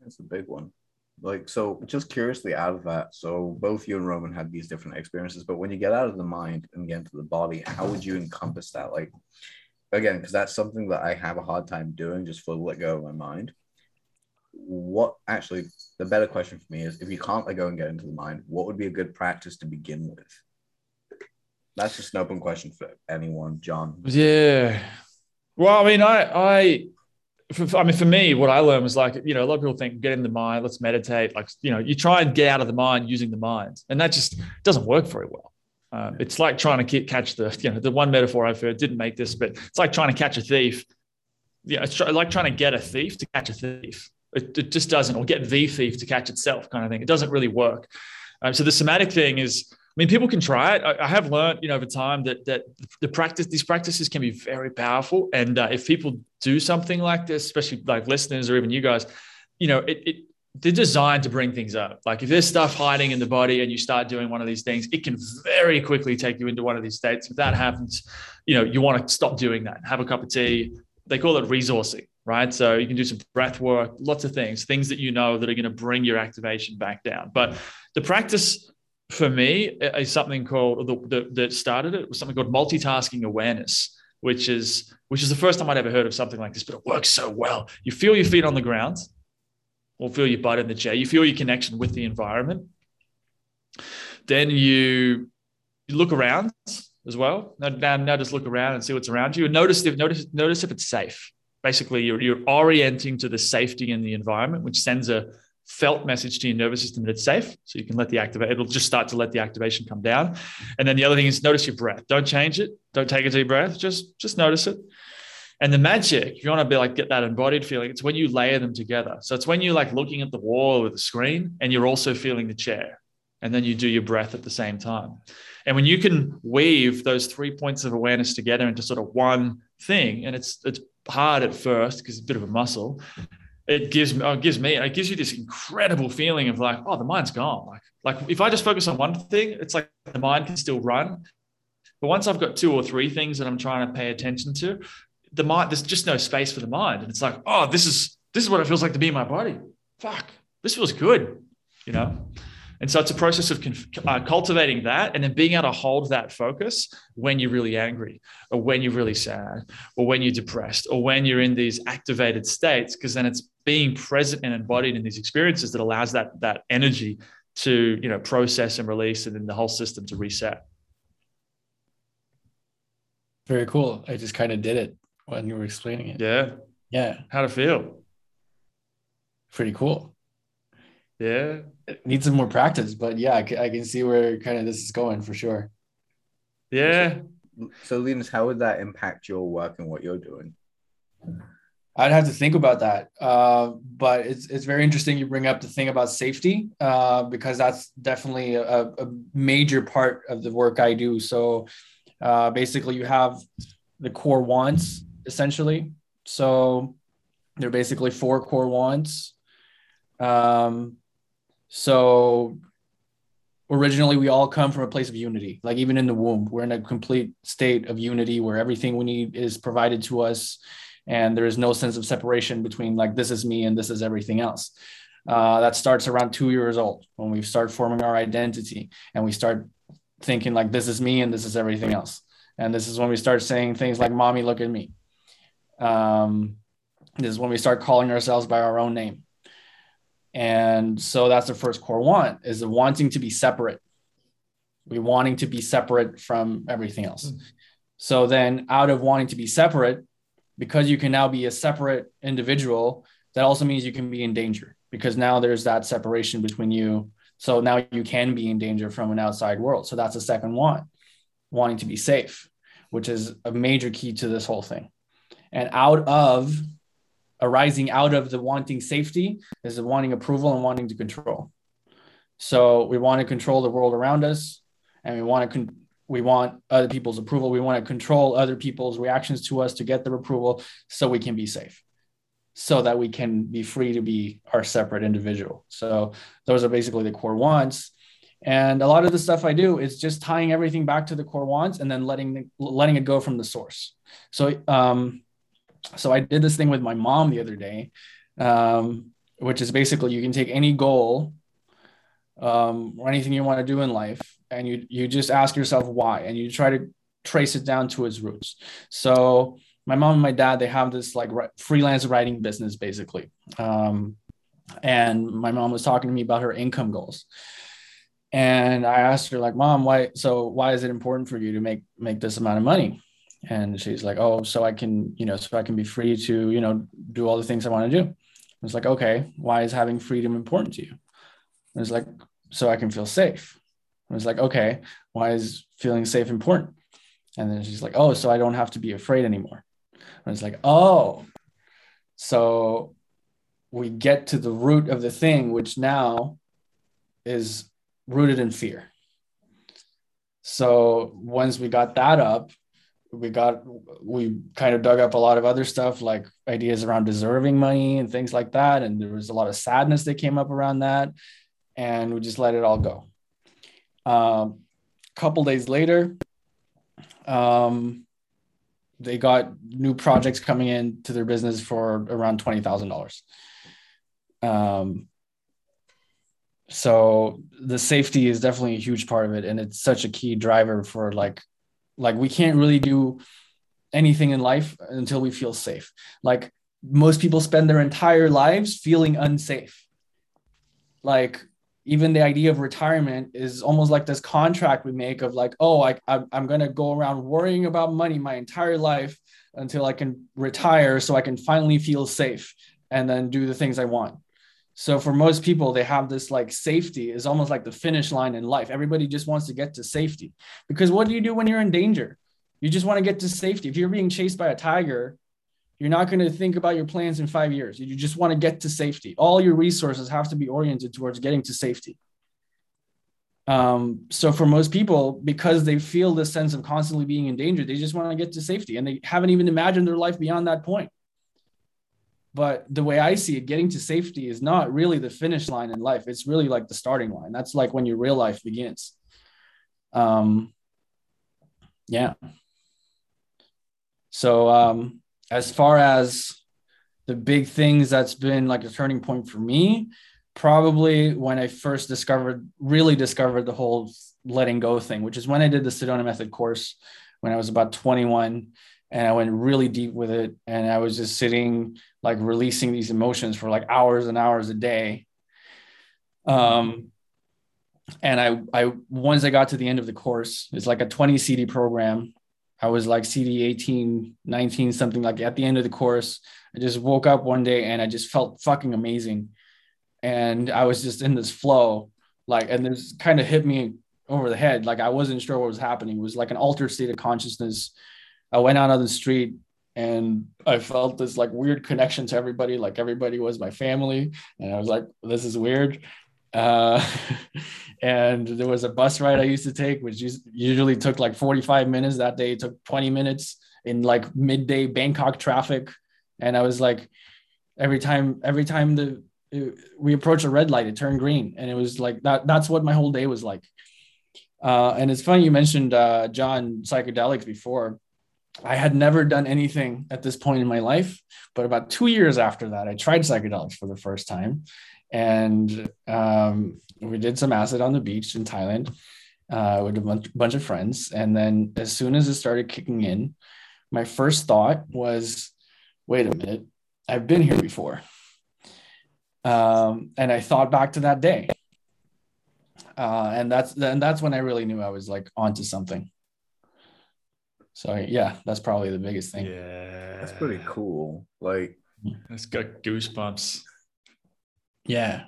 Speaker 1: That's a big one. Like, so just curiously out of that, so both you and Roman had these different experiences, but when you get out of the mind and get into the body, how would you encompass that? Like, again, because that's something that I have a hard time doing, just fully let go of my mind. What actually, the better question for me is if you can't let go and get into the mind, what would be a good practice to begin with? That's just an open question for anyone, John.
Speaker 2: Yeah. Well, I mean, I, I, for, I mean, for me, what I learned was like, you know, a lot of people think get in the mind, let's meditate. Like, you know, you try and get out of the mind using the mind, and that just doesn't work very well. Uh, it's like trying to keep, catch the, you know, the one metaphor I've heard didn't make this, but it's like trying to catch a thief. Yeah, it's like trying to get a thief to catch a thief. It, it just doesn't, or get the thief to catch itself, kind of thing. It doesn't really work. Um, so the somatic thing is, mean, people can try it. I, I have learned, you know, over time that that the practice, these practices can be very powerful. And uh, if people do something like this, especially like listeners or even you guys, you know, it, it they're designed to bring things up. Like if there's stuff hiding in the body and you start doing one of these things, it can very quickly take you into one of these states. If that happens, you know, you want to stop doing that. Have a cup of tea. They call it resourcing, right? So you can do some breath work, lots of things, things that you know that are going to bring your activation back down. But the practice for me is something called the, that started it was something called multitasking awareness, which is which is the first time I'd ever heard of something like this, but it works so well. You feel your feet on the ground, or feel your butt in the chair. You feel your connection with the environment. Then you, you look around as well. Now, now, now just look around and see what's around you, and notice if notice notice if it's safe. basically you're, you're orienting to the safety in the environment, which sends a felt message to your nervous system that it's safe. So you can let the activate, it'll just start to let the activation come down. And then the other thing is notice your breath. Don't change it. Don't take a deep breath. Just, just notice it. And the magic, if you want to be like get that embodied feeling, it's when you layer them together. So it's when you're like looking at the wall or the screen and you're also feeling the chair. And then you do your breath at the same time. And when you can weave those three points of awareness together into sort of one thing, and it's it's hard at first because it's a bit of a muscle, it gives me, oh, it gives me, it gives you this incredible feeling of like, oh, the mind's gone. Like, like if I just focus on one thing, it's like the mind can still run. But once I've got two or three things that I'm trying to pay attention to, the mind, there's just no space for the mind. And it's like, oh, this is this is what it feels like to be in my body. Fuck, this feels good, you know. And so it's a process of uh, cultivating that and then being able to hold that focus when you're really angry or when you're really sad or when you're depressed or when you're in these activated states, because then it's being present and embodied in these experiences that allows that, that energy to, you know, process and release and then the whole system to reset.
Speaker 3: Very cool. I just kind of did it when you were explaining it.
Speaker 2: Yeah.
Speaker 3: Yeah.
Speaker 2: how to feel?
Speaker 3: Pretty cool.
Speaker 2: Yeah.
Speaker 3: It needs some more practice, but yeah, I can see where kind of this is going for sure.
Speaker 2: Yeah.
Speaker 1: So, Linus, how would that impact your work and what you're doing?
Speaker 3: I'd have to think about that. Uh, but it's it's very interesting you bring up the thing about safety uh, because that's definitely a, a, major part of the work I do. So uh, basically, you have the core wants essentially. So they're basically four core wants. Um, so originally we all come from a place of unity like even in the womb we're in a complete state of unity where everything we need is provided to us and there is no sense of separation between like this is me and this is everything else uh, that starts around two years old when we start forming our identity and we start thinking like this is me and this is everything else and this is when we start saying things like mommy look at me um, this is when we start calling ourselves by our own name and so that's the first core want is the wanting to be separate. We wanting to be separate from everything else. Mm-hmm. So then out of wanting to be separate, because you can now be a separate individual, that also means you can be in danger because now there's that separation between you. So now you can be in danger from an outside world. So that's the second want, wanting to be safe, which is a major key to this whole thing. And out of arising out of the wanting safety is the wanting approval and wanting to control. So we want to control the world around us, and we want to con- we want other people's approval. We want to control other people's reactions to us to get their approval, so we can be safe, so that we can be free to be our separate individual. So those are basically the core wants. And a lot of the stuff I do is just tying everything back to the core wants and then letting letting it go from the source. So um, so I did this thing with my mom the other day, um, which is basically you can take any goal um, or anything you want to do in life, and you you just ask yourself why, and you try to trace it down to its roots. So my mom and my dad they have this like freelance writing business basically, um, and my mom was talking to me about her income goals. And I asked her like, "Mom, why? So why is it important for you to make make this amount of money?" and she's like oh so i can you know so i can be free to you know do all the things i want to do it's like okay why is having freedom important to you and it's like so i can feel safe and was like okay why is feeling safe important? And then she's like oh so i don't have to be afraid anymore. And it's like oh so we get to the root of the thing which now is rooted in fear. So once we got that up we got we kind of dug up a lot of other stuff like ideas around deserving money and things like that. And there was a lot of sadness that came up around that. And we just let it all go um, a couple days later um, they got new projects coming in to their business for around $20000 um, so the safety is definitely a huge part of it and it's such a key driver for like like we can't really do anything in life until we feel safe. Like most people spend their entire lives feeling unsafe. Like even the idea of retirement is almost like this contract we make of like, oh, I, I'm going to go around worrying about money my entire life until I can retire so I can finally feel safe and then do the things I want. So for most people, they have this like safety is almost like the finish line in life. Everybody just wants to get to safety because what do you do when you're in danger? You just want to get to safety. If you're being chased by a tiger, you're not going to think about your plans in five years. You just want to get to safety. All your resources have to be oriented towards getting to safety. Um, so for most people, because they feel this sense of constantly being in danger, they just want to get to safety and they haven't even imagined their life beyond that point. But the way I see it, getting to safety is not really the finish line in life. It's really like the starting line. That's like when your real life begins. Um, yeah. So um, as far as the big things that's been like a turning point for me, probably when I first discovered, really discovered the whole letting go thing, which is when I did the Sedona Method course when I was about 21 and I went really deep with it. And I was just sitting, like releasing these emotions for like hours and hours a day. Um, and I, I, once I got to the end of the course, it's like a 20 CD program I was like CD 18, 19, something like at the end of the course. I just woke up one day and I just felt fucking amazing. And I was just in this flow, like, and this kind of hit me over the head. Like I wasn't sure what was happening. It was like an altered state of consciousness. I went out on the street and I felt this like weird connection to everybody. Like everybody was my family. And I was like, this is weird. Uh, and there was a bus ride I used to take, which usually took like 45 minutes. That day it took 20 minutes in like midday Bangkok traffic. And I was like, every time, every time the we approached a red light, it turned green, and it was like that. That's what my whole day was like. Uh, and it's funny you mentioned uh, John psychedelics before. I had never done anything at this point in my life, but about two years after that, I tried psychedelics for the first time, and um, we did some acid on the beach in Thailand uh, with a bunch, bunch of friends. And then as soon as it started kicking in, my first thought was, wait a minute, I've been here before. Um, and I thought back to that day. Uh, and that's and that's when I really knew I was like onto something. So yeah, that's probably the biggest thing.
Speaker 2: Yeah,
Speaker 1: that's pretty cool. Like,
Speaker 2: it's got goosebumps.
Speaker 3: Yeah.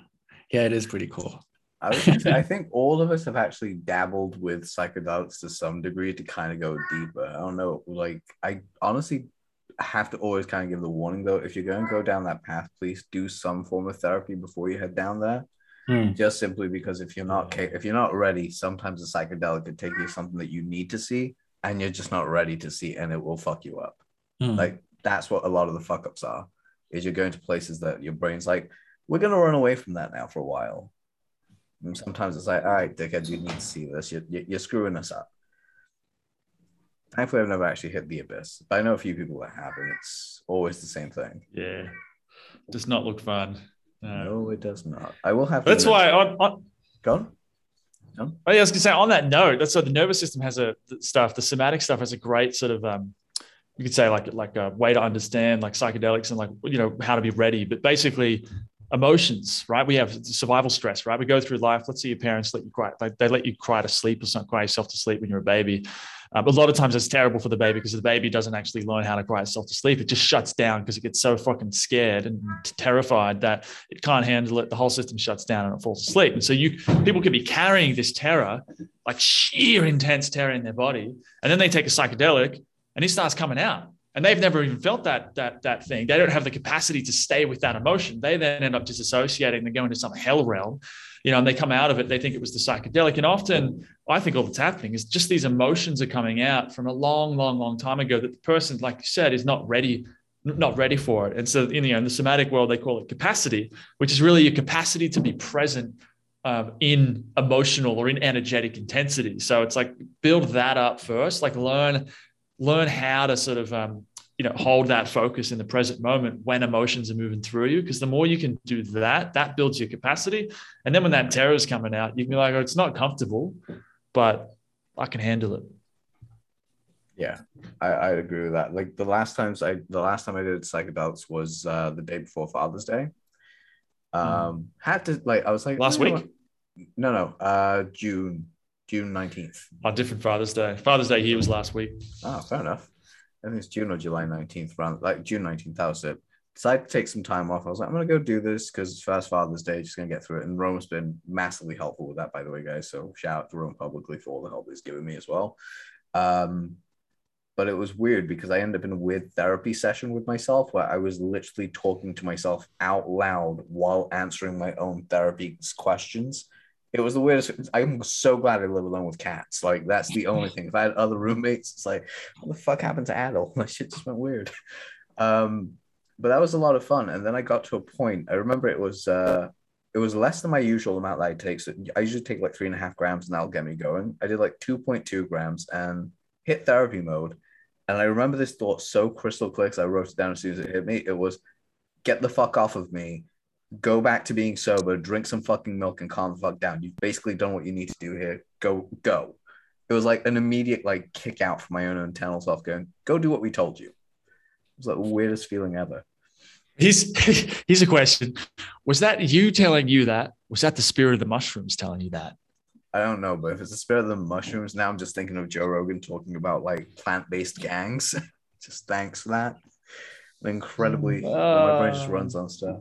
Speaker 3: Yeah, it is pretty cool.
Speaker 1: I, I think all of us have actually dabbled with psychedelics to some degree to kind of go deeper. I don't know. Like, I honestly have to always kind of give the warning though. If you're going to go down that path, please do some form of therapy before you head down there. Hmm. Just simply because if you're not if you're not ready, sometimes a psychedelic could take you something that you need to see, and you're just not ready to see, and it will fuck you up. Hmm. Like that's what a lot of the fuck ups are. Is you're going to places that your brain's like, we're going to run away from that now for a while. And sometimes it's like, all right, dickhead, you need to see this. You're, you're screwing us up. Thankfully, I've never actually hit the abyss, but I know a few people that have, and it's always the same thing.
Speaker 2: Yeah, does not look fun.
Speaker 1: No, no it does not. I will have.
Speaker 2: That's why on, on
Speaker 1: go on.
Speaker 2: No? Oh, I was gonna say on that note, that's so the nervous system has a stuff. The somatic stuff has a great sort of um, you could say like like a way to understand like psychedelics and like you know how to be ready. But basically, emotions, right? We have survival stress, right? We go through life. Let's say your parents let you cry, like they let you cry to sleep or something, cry yourself to sleep when you're a baby. Uh, a lot of times it's terrible for the baby because the baby doesn't actually learn how to cry itself to sleep. It just shuts down because it gets so fucking scared and terrified that it can't handle it. The whole system shuts down and it falls asleep. And so you people could be carrying this terror, like sheer intense terror in their body, and then they take a psychedelic and it starts coming out and they've never even felt that that that thing. They don't have the capacity to stay with that emotion. They then end up disassociating. They go into some hell realm, you know, and they come out of it. They think it was the psychedelic, and often I think all that's happening is just these emotions are coming out from a long, long, long time ago that the person, like you said, is not ready not ready for it. And so, in, you know, in the somatic world, they call it capacity, which is really your capacity to be present um, in emotional or in energetic intensity. So it's like build that up first, like learn learn how to sort of um, you know hold that focus in the present moment when emotions are moving through you because the more you can do that that builds your capacity. And then when that terror is coming out you can be like oh it's not comfortable but i can handle it.
Speaker 1: Yeah i i agree with that. Like the last times i the last time i did psychedelics was uh the day before father's day. Um mm. had to like i was like
Speaker 2: last week?
Speaker 1: No, no. Uh, June, June nineteenth.
Speaker 2: Oh, different Father's Day. Father's Day here was last week.
Speaker 1: Oh, fair enough. I think it's June or July nineteenth. Around like June nineteenth. That was it. Decided to take some time off. I was like, I'm gonna go do this because it's first Father's Day, just gonna get through it. And Rome's been massively helpful with that, by the way, guys. So shout out to Rome publicly for all the help he's given me as well. Um, but it was weird because I ended up in a weird therapy session with myself where I was literally talking to myself out loud while answering my own therapy questions. It was the weirdest. I'm so glad I live alone with cats. Like that's the only thing. If I had other roommates, it's like, what the fuck happened to Adel? My shit just went weird. Um, but that was a lot of fun. And then I got to a point. I remember it was uh, it was less than my usual amount that I take. So I usually take like three and a half grams, and that'll get me going. I did like two point two grams and hit therapy mode. And I remember this thought so crystal clear because I wrote it down as soon as it hit me. It was, "Get the fuck off of me." Go back to being sober, drink some fucking milk, and calm the fuck down. You've basically done what you need to do here. Go, go. It was like an immediate like kick out from my own internal self, going, "Go do what we told you." It was like the weirdest feeling ever.
Speaker 2: He's here's a question. Was that you telling you that? Was that the spirit of the mushrooms telling you that?
Speaker 1: I don't know, but if it's the spirit of the mushrooms, now I'm just thinking of Joe Rogan talking about like plant-based gangs. just thanks for that. Incredibly, my brain just um, runs on stuff.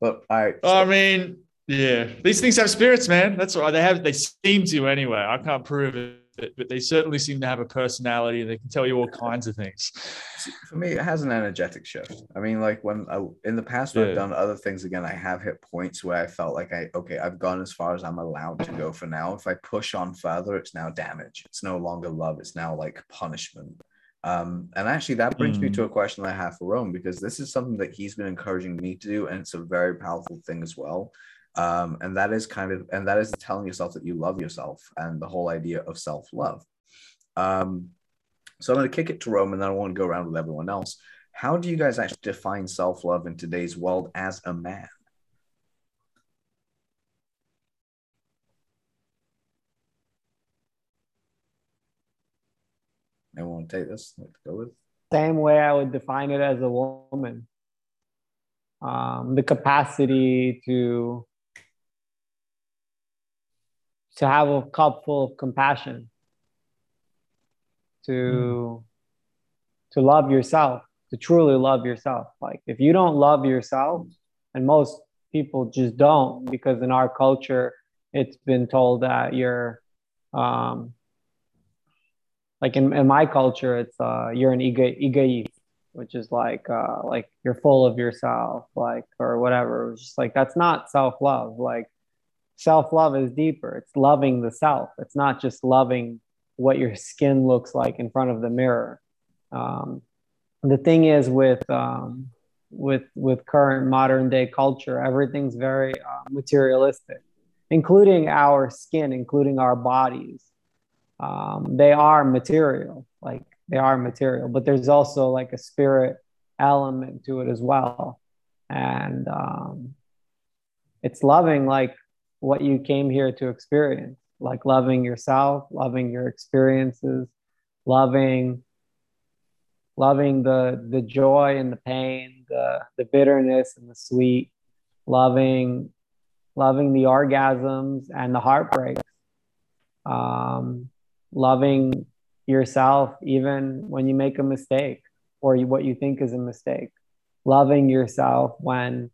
Speaker 1: But I,
Speaker 2: I mean, yeah, these things have spirits, man. That's right. They have. They seem to anyway. I can't prove it but they certainly seem to have a personality and they can tell you all kinds of things.
Speaker 1: For me, it has an energetic shift. I mean, like when I, in the past, yeah. I've done other things again, I have hit points where I felt like I, okay, I've gone as far as I'm allowed to go for now. If I push on further, it's now damage. It's no longer love. It's now like punishment. Um, and actually, that brings mm. me to a question I have for Rome because this is something that he's been encouraging me to do, and it's a very powerful thing as well. Um, and that is kind of and that is telling yourself that you love yourself and the whole idea of self-love. Um, so i'm going to kick it to rome and then i want to go around with everyone else. How do you guys actually define self-love in today's world as a man want to take this like to go with
Speaker 4: same way i would define it as a woman. Um, the capacity to to have a cup full of compassion. To mm. to love yourself to truly love yourself. Like if you don't love yourself and most people just don't because in our culture it's been told that you're um like in, in my culture it's uh you're an ego egoist which is like uh like you're full of yourself like or whatever it's just like that's not self-love like self love is deeper. It's loving the self. It's not just loving what your skin looks like in front of the mirror. Um, the thing is with um, with with current modern day culture, everything's very uh, materialistic, including our skin, including our bodies. Um, they are material, like they are material, but there's also like a spirit element to it as well, and um, it's loving like what you came here to experience, like loving yourself, loving your experiences, loving loving the the joy and the pain, the the bitterness and the sweet, loving loving the orgasms and the heartbreaks, um, loving yourself even when you make a mistake or what you think is a mistake, loving yourself when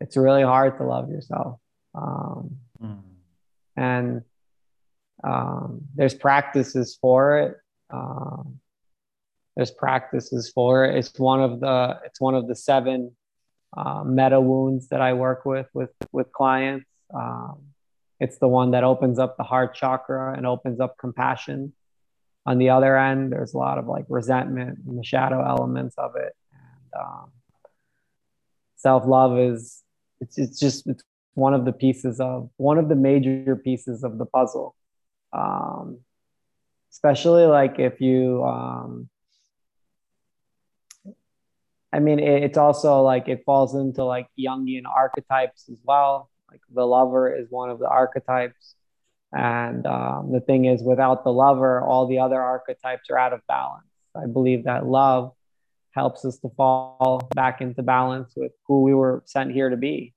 Speaker 4: it's really hard to love yourself. Um, mm. And um, there's practices for it. Um, there's practices for it. It's one of the it's one of the seven uh, metta wounds that I work with with with clients. Um, it's the one that opens up the heart chakra and opens up compassion. On the other end, there's a lot of like resentment and the shadow elements of it. And um, self love is it's it's just it's one of the pieces of one of the major pieces of the puzzle um, especially like if you um, i mean it, it's also like it falls into like jungian archetypes as well like the lover is one of the archetypes and um, the thing is without the lover all the other archetypes are out of balance i believe that love helps us to fall back into balance with who we were sent here to be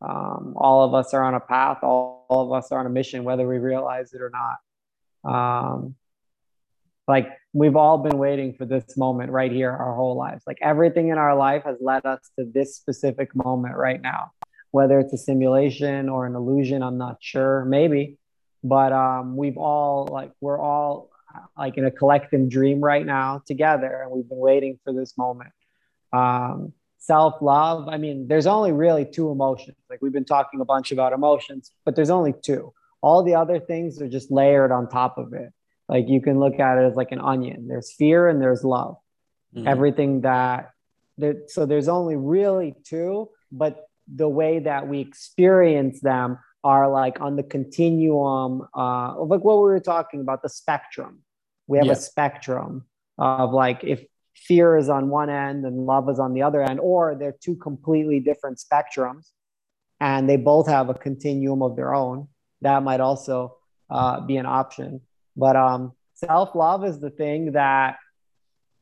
Speaker 4: Um, all of us are on a path. All, all, of us are on a mission, whether we realize it or not. Um, like we've all been waiting for this moment right here our whole lives. Like everything in our life has led us to this specific moment right now. Whether it's a simulation or an illusion, I'm not sure. Maybe, but um, we've all like we're all like in a collective dream right now together, and we've been waiting for this moment. Um, self love. I mean, there's only really two emotions. Like we've been talking a bunch about emotions, but there's only two. All the other things are just layered on top of it. Like you can look at it as like an onion. There's fear and there's love. Mm-hmm. Everything that there, so there's only really two, but the way that we experience them are like on the continuum uh, of like what we were talking about the spectrum. We have yeah. a spectrum of like if fear is on one end and love is on the other end, or they're two completely different spectrums and they both have a continuum of their own. That might also uh, be an option. But um, self love is the thing that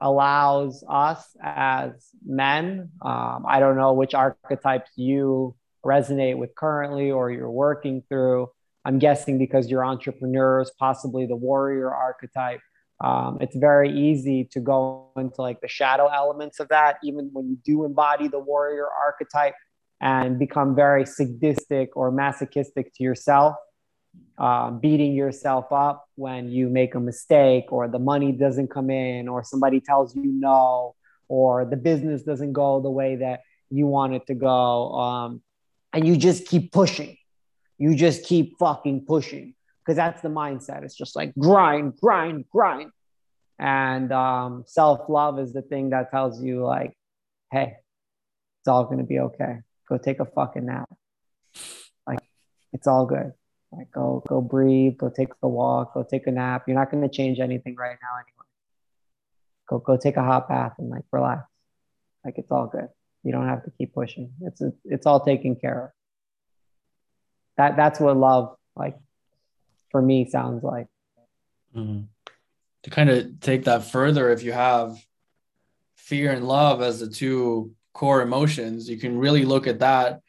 Speaker 4: allows us as men, um, I don't know which archetypes you resonate with currently or you're working through. I'm guessing because you're entrepreneurs, possibly the warrior archetype um, it's very easy to go into like the shadow elements of that even when you do embody the warrior archetype and become very sadistic or masochistic to yourself um, beating yourself up when you make a mistake or the money doesn't come in or somebody tells you no or the business doesn't go the way that you want it to go um, and you just keep pushing you just keep fucking pushing because that's the mindset. It's just like grind, grind, grind. And um, self love is the thing that tells you, like, hey, it's all going to be okay. Go take a fucking nap. Like, it's all good. Like, go, go breathe, go take a walk, go take a nap. You're not going to change anything right now anyway. Go, go take a hot bath and like relax. Like, it's all good. You don't have to keep pushing. It's, it's all taken care of. That, that's what love, like, for me sounds like.
Speaker 3: Mm-hmm. To kind of take that further, if you have fear and love as the two core emotions, you can really look at that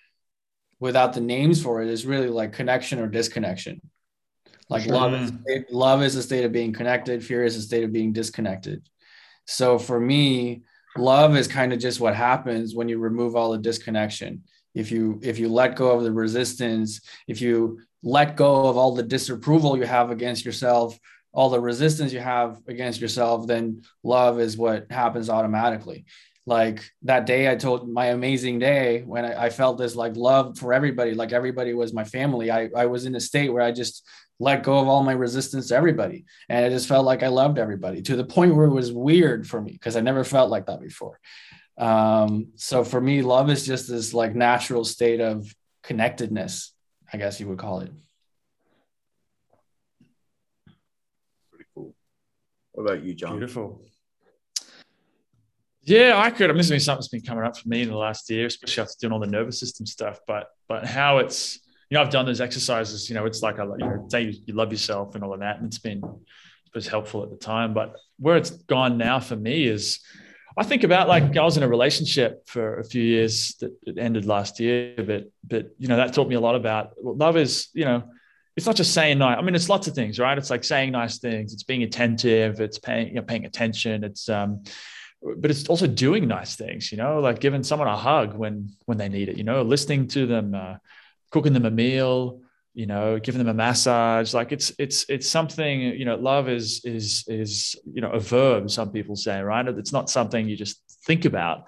Speaker 3: without the names for it is really like connection or disconnection. Like sure. love is love is a state of being connected, fear is a state of being disconnected. So for me, love is kind of just what happens when you remove all the disconnection. If you if you let go of the resistance, if you let go of all the disapproval you have against yourself, all the resistance you have against yourself, then love is what happens automatically. Like that day, I told my amazing day when I, I felt this like love for everybody, like everybody was my family. I, I was in a state where I just let go of all my resistance to everybody. And I just felt like I loved everybody to the point where it was weird for me because I never felt like that before. Um, so for me, love is just this like natural state of connectedness I guess you would call it.
Speaker 1: Pretty cool. What about you, John?
Speaker 2: Beautiful. Yeah, I could. I this has something that's been coming up for me in the last year, especially after doing all the nervous system stuff. But but how it's you know I've done those exercises. You know, it's like a you know say you, you love yourself and all of that, and it's been it was helpful at the time. But where it's gone now for me is I think about like I was in a relationship for a few years that ended last year, but but you know that taught me a lot about love is you know it's not just saying nice. I mean, it's lots of things, right? It's like saying nice things. It's being attentive. It's paying you know, paying attention. It's um, but it's also doing nice things. You know, like giving someone a hug when when they need it. You know, listening to them, uh, cooking them a meal you know giving them a massage like it's it's it's something you know love is is is you know a verb some people say right it's not something you just think about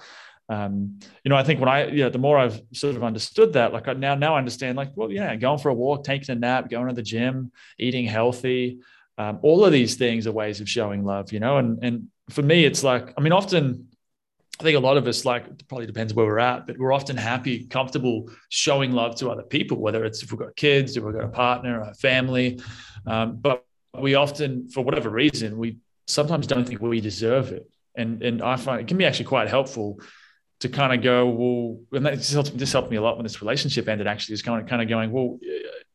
Speaker 2: um, you know i think when i you know the more i've sort of understood that like I now now I understand like well yeah going for a walk taking a nap going to the gym eating healthy um, all of these things are ways of showing love you know and and for me it's like i mean often I think a lot of us, like, probably depends where we're at, but we're often happy, comfortable showing love to other people, whether it's if we've got kids, if we've got a partner, a family. Um, but we often, for whatever reason, we sometimes don't think we deserve it. And, and I find it can be actually quite helpful to kind of go, well, and that just helped, this helped me a lot when this relationship ended, actually, is kind of, kind of going, well,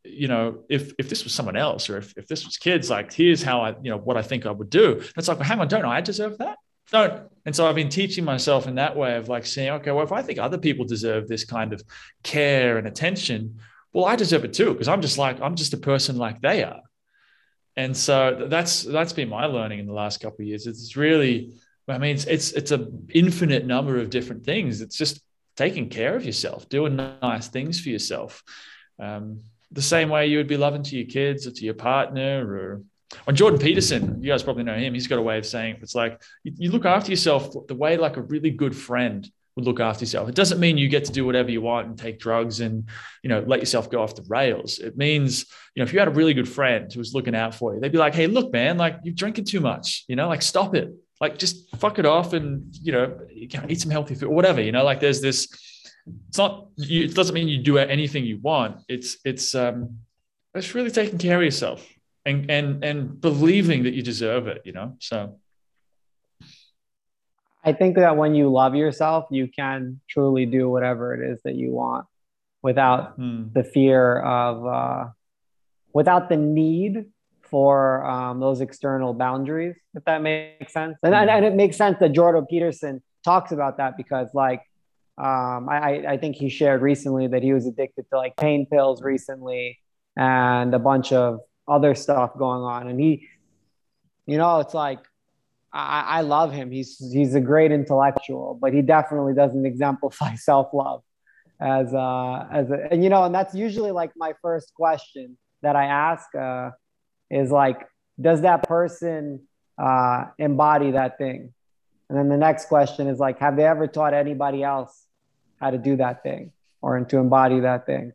Speaker 2: you know, if, if this was someone else or if, if this was kids, like, here's how I, you know, what I think I would do. And it's like, well, hang on, don't I deserve that? don't. And so I've been teaching myself in that way of like saying, okay, well, if I think other people deserve this kind of care and attention, well, I deserve it too, because I'm just like, I'm just a person like they are. And so that's that's been my learning in the last couple of years. It's really, I mean, it's it's it's an infinite number of different things. It's just taking care of yourself, doing nice things for yourself. Um, the same way you would be loving to your kids or to your partner or on Jordan Peterson, you guys probably know him. He's got a way of saying it's like you, you look after yourself the way like a really good friend would look after yourself. It doesn't mean you get to do whatever you want and take drugs and you know let yourself go off the rails. It means you know if you had a really good friend who was looking out for you, they'd be like, "Hey, look, man, like you're drinking too much. You know, like stop it. Like just fuck it off and you know eat some healthy food or whatever. You know, like there's this. It's not. You, it doesn't mean you do anything you want. It's it's um it's really taking care of yourself and and and believing that you deserve it you know so
Speaker 4: i think that when you love yourself you can truly do whatever it is that you want without hmm. the fear of uh, without the need for um, those external boundaries if that makes sense and, and, and, it makes sense that jordan peterson talks about that because like um, I, I think he shared recently that he was addicted to like pain pills recently and a bunch of other stuff going on. And he, you know, it's like I, I love him. He's he's a great intellectual, but he definitely doesn't exemplify self love as uh as a, and you know, and that's usually like my first question that I ask uh, is like, does that person uh, embody that thing? And then the next question is like, have they ever taught anybody else how to do that thing or to embody that thing?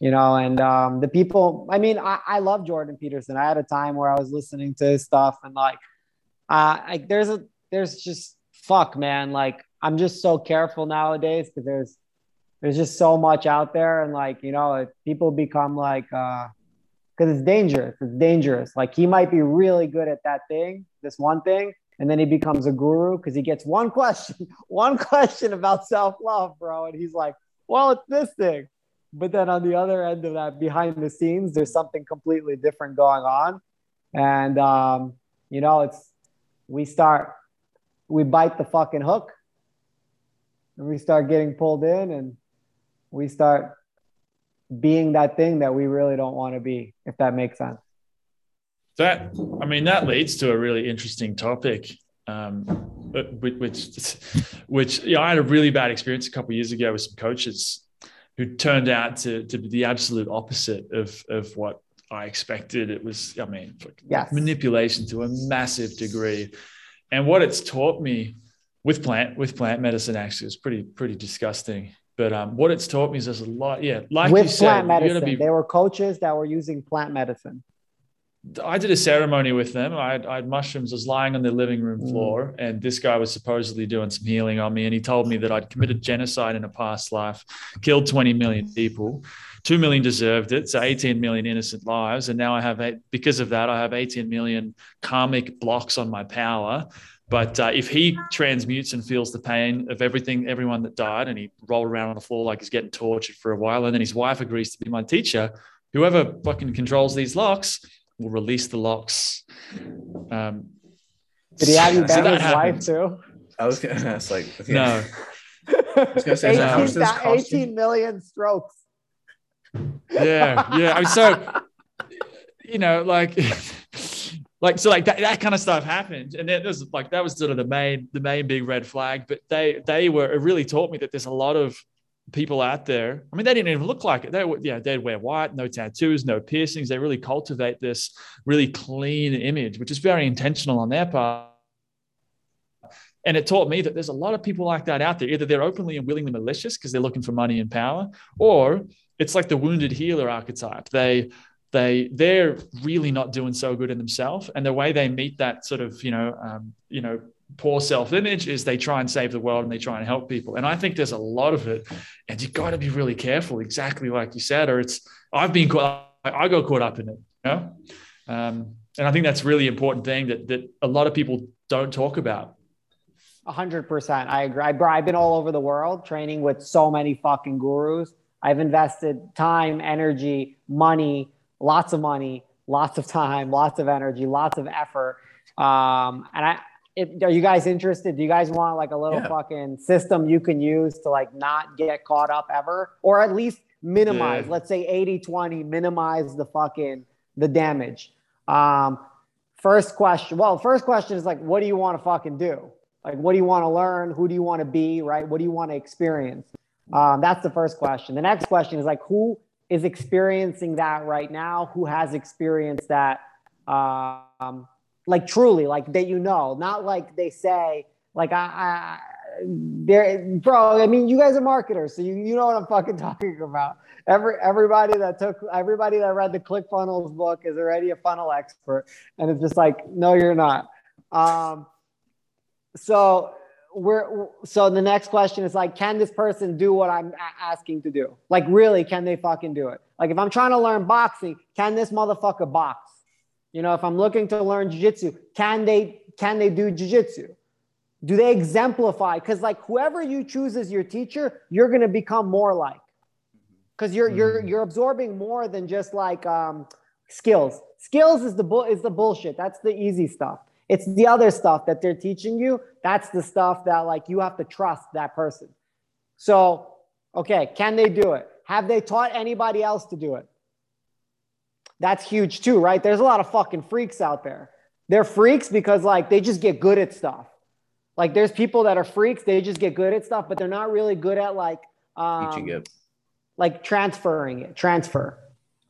Speaker 4: you know and um, the people i mean I, I love jordan peterson i had a time where i was listening to his stuff and like uh like there's a there's just fuck man like i'm just so careful nowadays because there's there's just so much out there and like you know people become like uh because it's dangerous it's dangerous. Like he might be really good at that thing this one thing and then he becomes a guru because he gets one question one question about self-love bro and he's like well it's this thing. But then on the other end of that behind the scenes there's something completely different going on. And um, you know it's we start we bite the fucking hook and we start getting pulled in and we start being that thing that we really don't want to be if that makes sense
Speaker 2: that i mean that leads to a really interesting topic um, which which you know, i had a really bad experience a couple years ago with some coaches who turned out to, to be the absolute opposite of, of what I expected. It was, I mean, yes. manipulation to a massive degree. And what it's taught me with plant with plant medicine actually is pretty pretty disgusting. But um, what it's taught me is there's a lot, yeah. Like
Speaker 4: with
Speaker 2: you
Speaker 4: said, plant medicine, be, they were coaches that were using plant medicine.
Speaker 2: I did a ceremony with them. I had, I had mushrooms. I was lying on their living room mm. floor, mm. and this guy was supposedly doing some healing on me. And he told me that I'd committed genocide in a past life, killed 20 million people, 2 million deserved it. So 18 million innocent lives. And now I have, eight, because of that, I have 18 million karmic blocks on my power. But uh, if he transmutes and feels the pain of everything, everyone that died, and he rolled around on the floor like he's getting tortured for a while, and then his wife agrees to be my teacher, whoever fucking controls these locks will release the locks. Um,
Speaker 4: Did he have you so his wife too?
Speaker 1: I was gonna ask, like, okay.
Speaker 2: no.
Speaker 4: I was gonna say, 18, 18 million strokes.
Speaker 2: Yeah, yeah. I mean, so you know, like, like, so, like that, that kind of stuff happened, and then there's like that was sort of the main, the main big red flag. But they, they were it really taught me that there's a lot of people out there. I mean, they didn't even look like it. They were, yeah, they'd wear white, no tattoos, no piercings. They really cultivate this really clean image, which is very intentional on their part. And it taught me that there's a lot of people like that out there. Either they're openly and willingly malicious because they're looking for money and power, or it's like the wounded healer archetype. They they they're really not doing so good in themselves, and the way they meet that sort of you know um, you know poor self-image is they try and save the world and they try and help people. And i think there's a lot of it. And you got to be really careful exactly like you said or it's i've been caught i got caught up in it you know? um, and i think that's really important thing that that a lot of people don't talk about.
Speaker 4: 100% i agree. I've been all over the world training with so many fucking gurus. I've invested time energy money lots of money lots of time lots of energy lots of effort um, and i if, are you guys interested? Do you guys want like a little
Speaker 1: Yeah.
Speaker 4: fucking system you can use to like not get caught up ever, or at least minimize?
Speaker 2: Yeah.
Speaker 4: Let's say 80-20, minimize the fucking the damage. Um, first question. Well, first question is like, what do you want to fucking do? Like, what do you want to learn? Who do you want to be? Right? What do you want to experience? Um, that's the first question. The next question is like, who is experiencing that right now? Who has experienced that? Um, like truly, like that you know, not like they say, like I, I there, bro. I mean, you guys are marketers, so you, you know what I'm fucking talking about. Every everybody that took everybody that read the ClickFunnels book is already a funnel expert, and it's just like, no, you're not. Um, so we're so the next question is like, can this person do what I'm asking to do? Like, really, can they fucking do it? Like, if I'm trying to learn boxing, can this motherfucker box? You know, if I'm looking to learn jujitsu, can they can they do jujitsu? Do they exemplify? Because like whoever you choose as your teacher, you're gonna become more like. Because you're you're you're absorbing more than just like um, skills. Skills is the bull is the bullshit. That's the easy stuff. It's the other stuff that they're teaching you. That's the stuff that like you have to trust that person. So, okay, can they do it? Have they taught anybody else to do it? That's huge too, right? There's a lot of fucking freaks out there. They're freaks because like they just get good at stuff. Like there's people that are freaks, they just get good at stuff, but they're not really good at like um,
Speaker 1: Teaching it.
Speaker 4: like transferring it, transfer.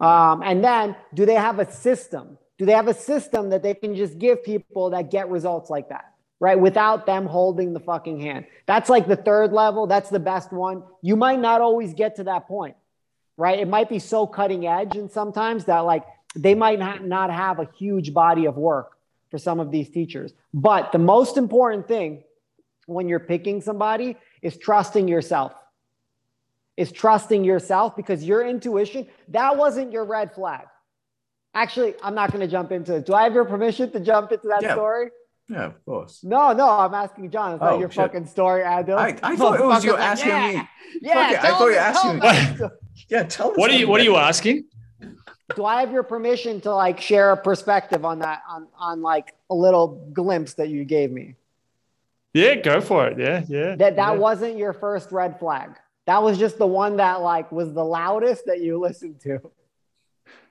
Speaker 4: Um, and then do they have a system? Do they have a system that they can just give people that get results like that, right? Without them holding the fucking hand. That's like the third level. That's the best one. You might not always get to that point, right? It might be so cutting edge and sometimes that like they might not, not have a huge body of work for some of these teachers. But the most important thing when you're picking somebody is trusting yourself is trusting yourself because your intuition, that wasn't your red flag. Actually, I'm not going to jump into it. Do I have your permission to jump into that
Speaker 1: Yeah.
Speaker 4: story?
Speaker 1: Yeah, of course.
Speaker 4: No, no, I'm asking John. It's
Speaker 1: Oh,
Speaker 4: not your
Speaker 1: shit.
Speaker 4: fucking story, Adil.
Speaker 1: I, I thought it was you
Speaker 4: Motherfucker's like,
Speaker 1: asking
Speaker 4: yeah,
Speaker 1: me.
Speaker 4: Yeah,
Speaker 1: Fuck it, I
Speaker 4: tell
Speaker 1: thought you
Speaker 4: me-
Speaker 1: asked
Speaker 4: tell
Speaker 1: me.
Speaker 4: me.
Speaker 1: Yeah, tell us.
Speaker 2: What are you What are you asking?
Speaker 4: Do I have your permission to like share a perspective on that, on, on like a little glimpse that you gave me?
Speaker 2: Yeah, go for it. Yeah, yeah.
Speaker 4: That that
Speaker 2: yeah.
Speaker 4: wasn't your first red flag. That was just the one that like was the loudest that you listened to.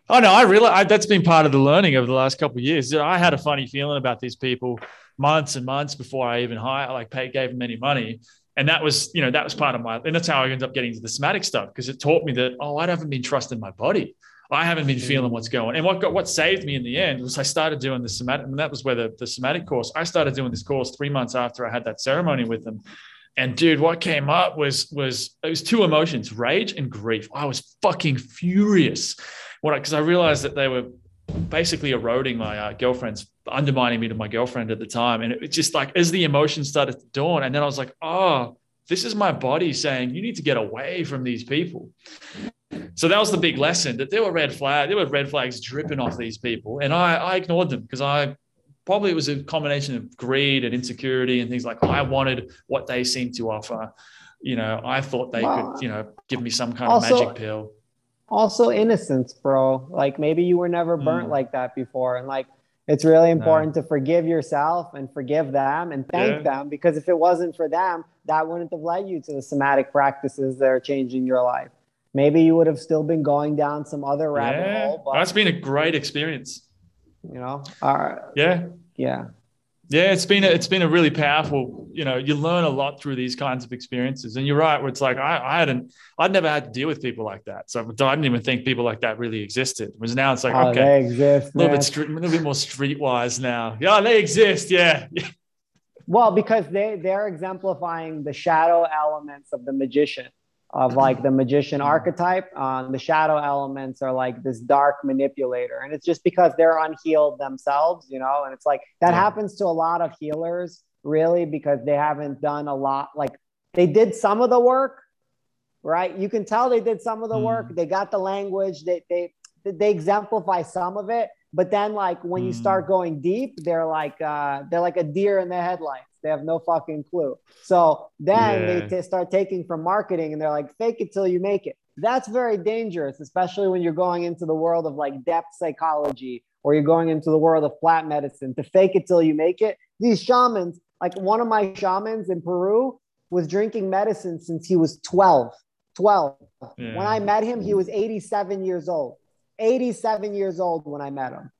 Speaker 2: Oh no, I really I, that's been part of the learning over the last couple of years. I had a funny feeling about these people months and months before I even hired, like pay, gave them any money. And that was, you know, that was part of my, and that's how I ended up getting into the somatic stuff because it taught me that, oh, I haven't been trusting my body. I haven't been feeling what's going. On. And what got, what saved me in the end was I started doing the somatic, and that was where the, the somatic course, I started doing this course three months after I had that ceremony with them. And dude, what came up was, was, it was two emotions, rage and grief. I was fucking furious what, because I realized that they were basically eroding my uh, girlfriend's undermining me to my girlfriend at the time. And it, just like as the emotions started to dawn and then i was like oh this is my body saying you need to get away from these people. So that was the big lesson that there were red flags there were red flags dripping off these people. And i i ignored them because i probably it was a combination of greed and insecurity and things like i wanted what they seemed to offer. You know i thought they
Speaker 4: Wow.
Speaker 2: could you know give me some kind
Speaker 4: Also-
Speaker 2: of magic pill
Speaker 4: also innocence bro. Like maybe you were never burnt
Speaker 2: Mm.
Speaker 4: like that before. And like it's really important to forgive yourself and forgive them and thank
Speaker 2: Yeah.
Speaker 4: them because if it wasn't for them that wouldn't have led you to the somatic practices that are changing your life. Maybe you would have still been going down some other rabbit
Speaker 2: yeah.
Speaker 4: hole but
Speaker 2: that's been a great experience.
Speaker 4: You know uh,
Speaker 2: yeah.
Speaker 4: yeah
Speaker 2: Yeah, it's been a, it's been a really powerful. You know, you learn a lot through these kinds of experiences, and you're right. Where it's like I, I hadn't, I'd never had to deal with people like that, so I didn't even think people like that really existed. Whereas now it's like
Speaker 4: oh,
Speaker 2: okay,
Speaker 4: they exist
Speaker 2: a little
Speaker 4: man.
Speaker 2: bit street, a little bit more streetwise now. Yeah, they exist. Yeah,
Speaker 4: Well, because they they're exemplifying the shadow elements of the magician, of like the magician archetype. Um, the shadow elements are like this dark manipulator, and it's just because they're unhealed themselves, you know. And it's like that
Speaker 2: Yeah.
Speaker 4: happens to a lot of healers, really, because they haven't done a lot. Like they did some of the work, right? You can tell they did some of the work. They got the language. They they they exemplify some of it, but then like when you
Speaker 2: Mm.
Speaker 4: start going deep, they're like uh, they're like a deer in the headlights. They have no fucking clue. So then
Speaker 2: Yeah.
Speaker 4: they t- start taking from marketing, and they're like, fake it till you make it. That's very dangerous, especially when you're going into the world of like depth psychology or you're going into the world of plant medicine. To fake it till you make it, these shamans, like one of my shamans in Peru was drinking medicine since he was 12. 12.
Speaker 2: Yeah.
Speaker 4: When I met him, he was 87 years old. 87 years old when I met him.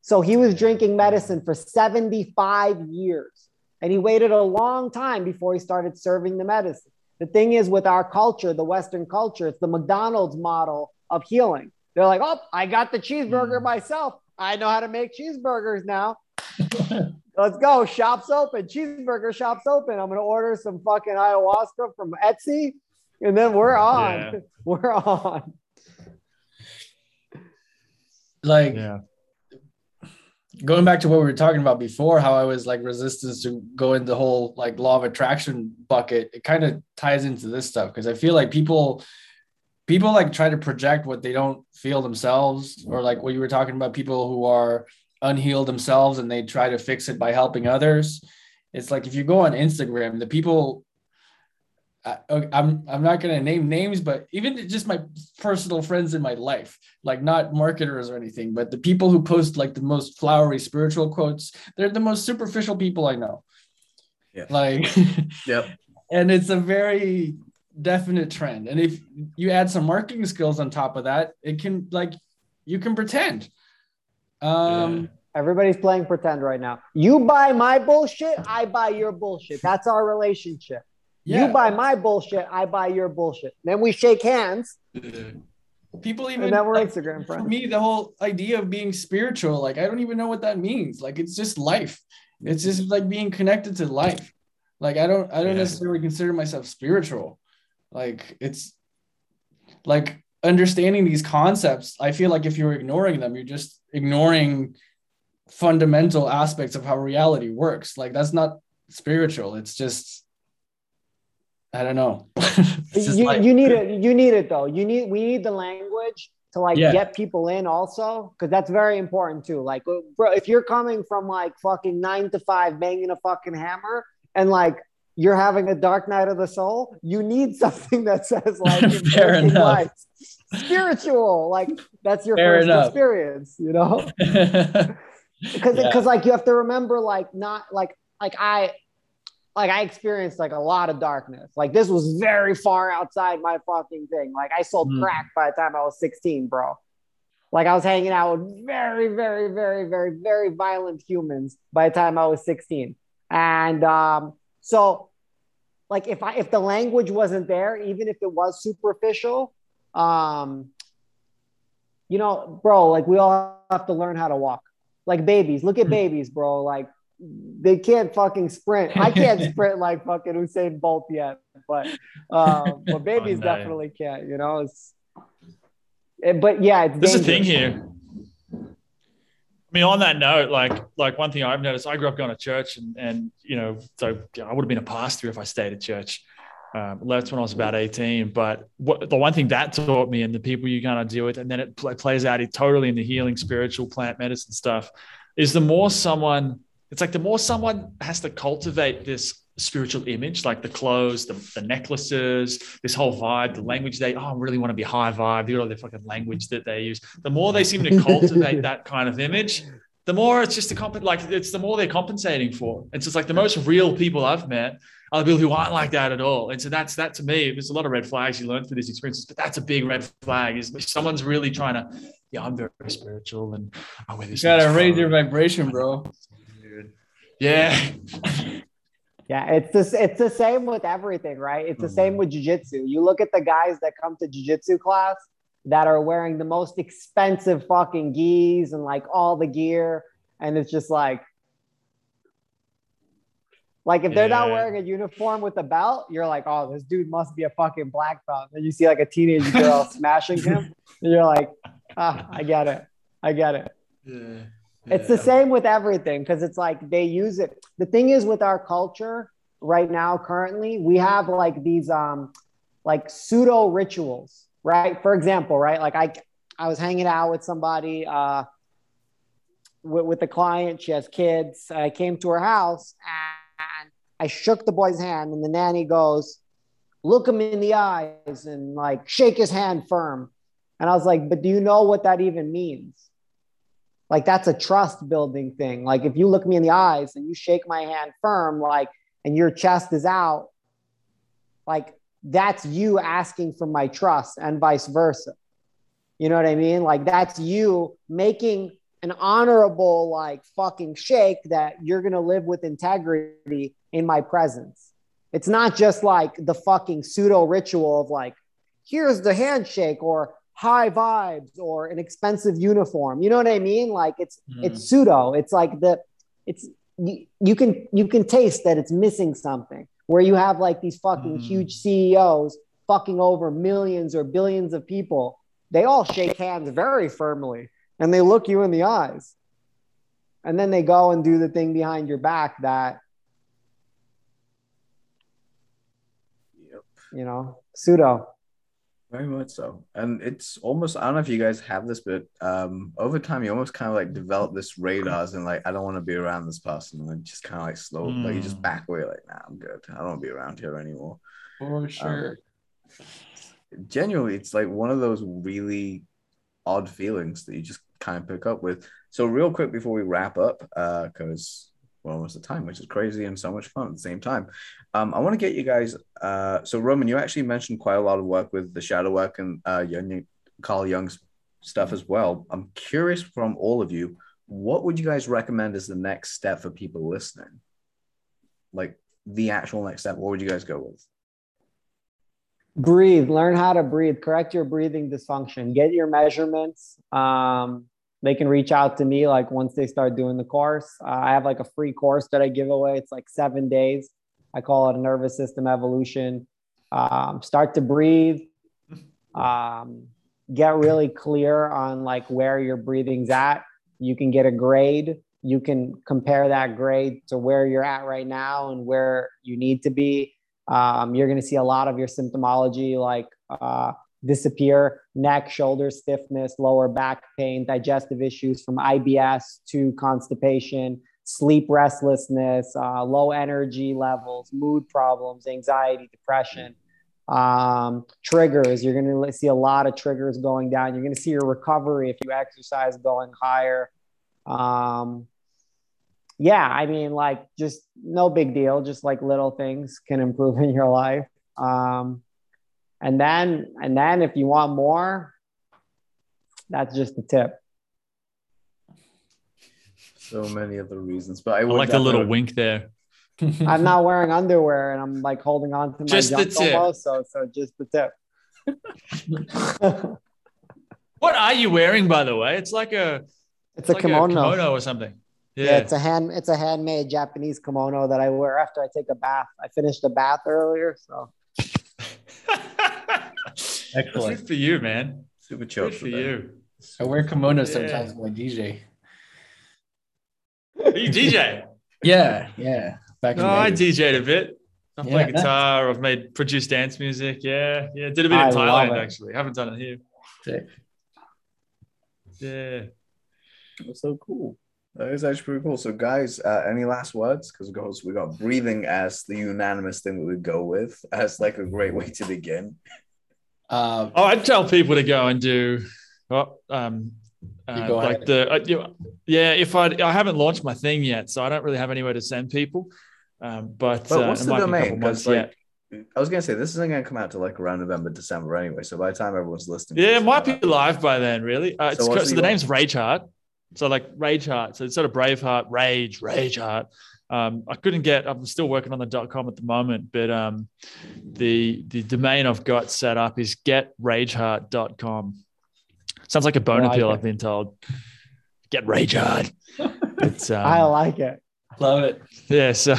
Speaker 4: So he was drinking medicine for 75 years. And he waited a long time before he started serving the medicine. The thing is, with our culture, the Western culture, it's the McDonald's model of healing. They're like, oh, I got the cheeseburger
Speaker 2: Mm.
Speaker 4: myself. I know how to make cheeseburgers now. Let's go. Shops open. Cheeseburger shops open. I'm going to order some fucking ayahuasca from Etsy. And then we're on.
Speaker 2: Yeah.
Speaker 4: We're on.
Speaker 3: Like
Speaker 2: Yeah.
Speaker 3: Going back to what we were talking about before, how I was like resistance to go in the whole like law of attraction bucket. It kind of ties into this stuff because I feel like people people like try to project what they don't feel themselves, or like what you were talking about, people who are unhealed themselves and they try to fix it by helping others. It's like if you go on Instagram, the people I, I'm I'm not gonna name names, but even just my personal friends in my life, like not marketers or anything, but the people who post like the most flowery spiritual quotes, they're the most superficial people I know.
Speaker 1: Yeah.
Speaker 3: Like,
Speaker 1: Yep.
Speaker 3: and it's a very definite trend. And if you add some marketing skills on top of that, it can like you can pretend. Um,
Speaker 4: Everybody's playing pretend right now. You buy my bullshit, I buy your bullshit. That's our relationship.
Speaker 3: Yeah.
Speaker 4: You buy my bullshit, I buy your bullshit. Then we shake hands,
Speaker 3: people even
Speaker 4: and then we're
Speaker 3: like,
Speaker 4: Instagram
Speaker 3: for me the whole idea of being spiritual like i don't even know what that means. Like it's just life. It's just like being connected to life. Like i don't i don't
Speaker 2: Yeah.
Speaker 3: necessarily consider myself spiritual. Like it's like understanding these concepts i feel like if you're ignoring them you're just ignoring fundamental aspects of how reality works. Like that's not spiritual. It's just i don't know
Speaker 4: You,
Speaker 3: like-
Speaker 4: you need it. You need it though. You need. We need the language to like
Speaker 3: Yeah.
Speaker 4: get people in also, because that's very important too. Like, uh, bro, if you're coming from like fucking nine to five, banging a fucking hammer, and like you're having a dark night of the soul, you need something that says like
Speaker 3: Fair enough.
Speaker 4: life. spiritual. Like that's your
Speaker 3: Fair
Speaker 4: first
Speaker 3: enough.
Speaker 4: experience. You know. because
Speaker 3: Yeah.
Speaker 4: because like you have to remember like not like like I like I experienced like a lot of darkness. Like this was very far outside my fucking thing. Like I sold
Speaker 3: Mm.
Speaker 4: crack by the time I was 16, bro. Like I was hanging out with very, very, very, very, very violent humans by the time I was 16. And um, so like if I if the language wasn't there, even if it was superficial, um, you know, bro, like we all have to learn how to walk. Like babies. Look at
Speaker 3: Hmm.
Speaker 4: babies, bro. Like they can't fucking sprint. I can't sprint like fucking Usain Bolt yet, but um, but babies
Speaker 2: day.
Speaker 4: definitely can't. You know, it's. it- but yeah, it's
Speaker 2: There's a thing here. I mean, on that note, like like one thing I've noticed, I grew up going to church, and and you know, so I would have been a pastor if I stayed at church. Um, left when I was about 18. But what, the one thing that taught me, and the people you kind of deal with, and then it pl- plays out totally in the healing, spiritual, plant medicine stuff, is the more someone, it's like the more someone has to cultivate this spiritual image, like the clothes, the, the necklaces, this whole vibe, the language they, oh, I really want to be high vibe, you know, the fucking language that they use. The more they seem to cultivate that kind of image, the more it's just a comp- like it's the more they're compensating for. And so it's like the most real people I've met are the people who aren't like that at all. And so that's that to me. There's a lot of red flags you learn through these experiences, but that's a big red flag. Is if someone's really trying to, yeah, I'm very spiritual and I wear
Speaker 3: you
Speaker 2: this.
Speaker 3: gotta raise your vibration bro
Speaker 2: Yeah.
Speaker 4: Yeah, it's this. It's the same with everything, right? It's the same with jujitsu. You look at the guys that come to jujitsu class that are wearing the most expensive fucking gis and like all the gear, and it's just like, like if they're not wearing a uniform with a belt, you're like, oh, this dude must be a fucking black belt. And you see like a teenage girl smashing him, and you're like, ah, I get it, I get it.
Speaker 2: Yeah.
Speaker 4: It's the same with everything because it's like they use it. The thing is with our culture right now, currently, we have like these um like pseudo rituals, right? For example, right? Like I I was hanging out with somebody uh with, with the client, she has kids. I came to her house and I shook the boy's hand, and the nanny goes, look him in the eyes and like shake his hand firm. And I was like, but do you know what that even means? Like that's a trust building thing. Like if you look me in the eyes and you shake my hand firm, like, and your chest is out, like that's you asking for my trust and vice versa. You know what I mean? Like that's you making an honorable, like fucking shake that you're going to live with integrity in my presence. It's not just like the fucking pseudo ritual of like, here's the handshake or high vibes or an expensive uniform. You know what I mean? Like it's mm. it's pseudo. It's like the it's you, you can you can taste that it's missing something. Where you have like these fucking mm. huge CEOs fucking over millions or billions of people. They all shake hands very firmly and they look you in the eyes. And then they go and do the thing behind your back that yep. you know, pseudo.
Speaker 1: Very much so. And it's almost, I don't know if you guys have this, but um, over time, you almost kind of like develop this radars and like, I don't want to be around this person. And then just kind of like slow, mm. like you just hmm. back away, like, nah, I'm good. I don't want to be around here anymore.
Speaker 3: For um, sure.
Speaker 1: Um, genuinely, it's like one of those really odd feelings that you just kind of pick up with. So, real quick before we wrap up, because uh, we're almost the time, which is crazy and so much fun at the same time. Um, I want to get you guys. Uh, so Roman, you actually mentioned quite a lot of work with the shadow work and uh, Jung, Carl Jung's stuff as well. I'm curious from all of you, what would you guys recommend as the next step for people listening? Like the actual next step, what would you guys go with?
Speaker 4: Breathe. Learn how to breathe. Correct your breathing dysfunction. Get your measurements. Um, they can reach out to me like once they start doing the course. Uh, I have like a free course that I give away. It's like seven days. I call it a nervous system evolution. Um, start to breathe. Um, get really clear on like where your breathing's at. You can get a grade. You can compare that grade to where you're at right now and where you need to be. Um, you're going to see a lot of your symptomology like uh, disappear neck, shoulder stiffness, lower back pain, digestive issues from IBS to constipation, sleep restlessness, uh, low energy levels, mood problems, anxiety, depression. Um, triggers, you're going to see a lot of triggers going down. You're going to see your recovery if you exercise going higher. Um, yeah, I mean, like, just no big deal. Just like little things can improve in your life. Um, and then and then if you want more that's just the tip
Speaker 1: so many other reasons but i,
Speaker 2: I like the little wink there
Speaker 4: i'm not wearing underwear and i'm like holding on to my just the tip. Almost, so so just the tip
Speaker 2: what are you wearing by the way it's like a
Speaker 4: it's, it's a, like kimono.
Speaker 2: a kimono or something
Speaker 4: yeah. yeah. it's a hand it's a handmade japanese kimono that i wear after i take a bath i finished a bath earlier so
Speaker 2: Excellent. Good for you, man.
Speaker 1: Super chill.
Speaker 2: Good for you.
Speaker 3: I wear kimonos yeah. sometimes when I DJ.
Speaker 2: Are you DJ?
Speaker 3: yeah, yeah.
Speaker 2: Back no, I DJed a bit. I play yeah, guitar. Nice. I've made produced dance music. Yeah, yeah. Did a bit I in Thailand actually. Haven't done it here. Sick. Yeah.
Speaker 1: That's so cool. That is actually pretty cool. So, guys, uh, any last words? Because we got, we got breathing as the unanimous thing that we go with as like a great way to begin.
Speaker 2: Um, oh, I'd tell people to go and do, well, um, uh, like the uh, you, yeah. If I I haven't launched my thing yet, so I don't really have anywhere to send people. Um, but,
Speaker 1: but what's uh, the domain? Because like, I was gonna say this isn't gonna come out to like around November, December anyway. So by the time everyone's listening,
Speaker 2: yeah, it might be live by then. Really, uh, so, so the name's Rage Heart. So like Rage Heart. So it's sort of Braveheart, Rage, Rage Heart. Um, I couldn't get. I'm still working on the .com at the moment, but um, the the domain I've got set up is getrageheart.com. Sounds like a bone like appeal. It. I've been told. Get rage hard.
Speaker 4: Um, I like it.
Speaker 3: Love it.
Speaker 2: Yeah. So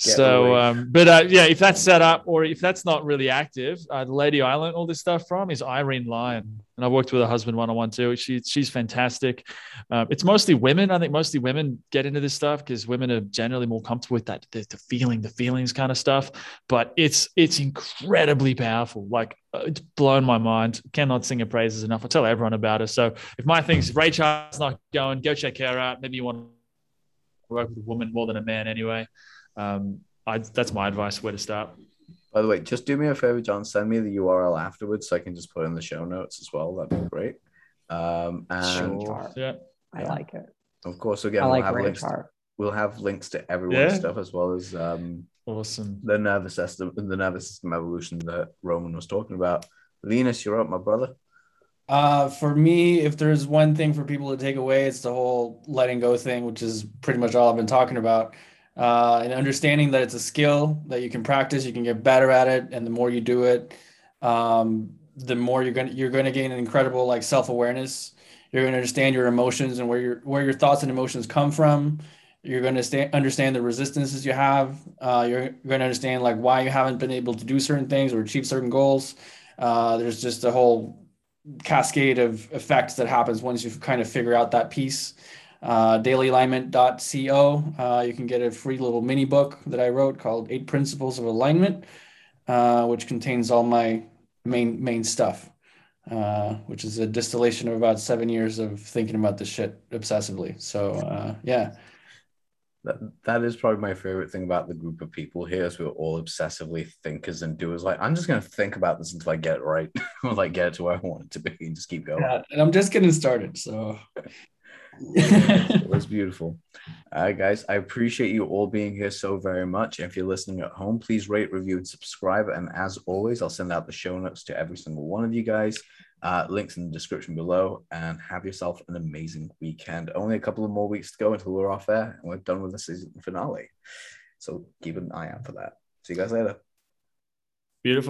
Speaker 2: so, um, but uh, yeah, if that's set up or if that's not really active, uh, the lady I learned all this stuff from is Irene Lyon, and I worked with her husband one on one too. She, she's fantastic. Um, it's mostly women. I think mostly women get into this stuff because women are generally more comfortable with that, the, the, feeling, the feelings kind of stuff. But it's it's incredibly powerful. Like uh, it's blown my mind. Cannot sing her praises enough. I tell everyone about her. So if my thing's Rachel's not going, go check her out. Maybe you want to work with a woman more than a man anyway um, I, that's my advice where to start.
Speaker 1: By the way, just do me a favor, John. Send me the URL afterwards so I can just put in the show notes as well. That'd be great. Um, and
Speaker 2: sure. yeah.
Speaker 4: I like it.
Speaker 1: Of course, again,
Speaker 4: I
Speaker 1: we'll
Speaker 4: like
Speaker 1: have
Speaker 4: Ray
Speaker 1: links.
Speaker 4: Sharp.
Speaker 1: We'll have links to everyone's
Speaker 2: Yeah.
Speaker 1: stuff as well as um,
Speaker 2: Awesome.
Speaker 1: the nervous system, the nervous system evolution that Roman was talking about. Linus, you're up, my brother.
Speaker 3: Uh, for me, if there's one thing for people to take away, it's the whole letting go thing, which is pretty much all I've been talking about. Uh, and understanding that it's a skill that you can practice, you can get better at it, and the more you do it, um, the more you're gonna you're gonna gain an incredible like self-awareness. You're gonna understand your emotions and where your where your thoughts and emotions come from. You're gonna sta- understand the resistances you have. Uh, you're gonna understand like why you haven't been able to do certain things or achieve certain goals. Uh, there's just a whole cascade of effects that happens once you kind of figure out that piece. Uh, dailyalignment.co. Uh, you can get a free little mini book that I wrote called Eight Principles of Alignment, uh, which contains all my main main stuff, uh, which is a distillation of about seven years of thinking about this shit obsessively. So uh, yeah,
Speaker 1: That, that is probably my favorite thing about the group of people here is we're all obsessively thinkers and doers. Like, I'm just going to think about this until I get it right, or like get it to where I want it to be and just keep going.
Speaker 3: yeah, and I'm just getting started. So.
Speaker 1: It was beautiful. All right, guys, I appreciate you all being here so very much. If you're listening at home, please rate, review, and subscribe. And as always, I'll send out the show notes to every single one of you guys. Uh, links in the description below. And have yourself an amazing weekend. Only a couple of more weeks to go until we're off air and we're done with the season finale. So keep an eye out for that. See you guys later.
Speaker 2: Beautiful.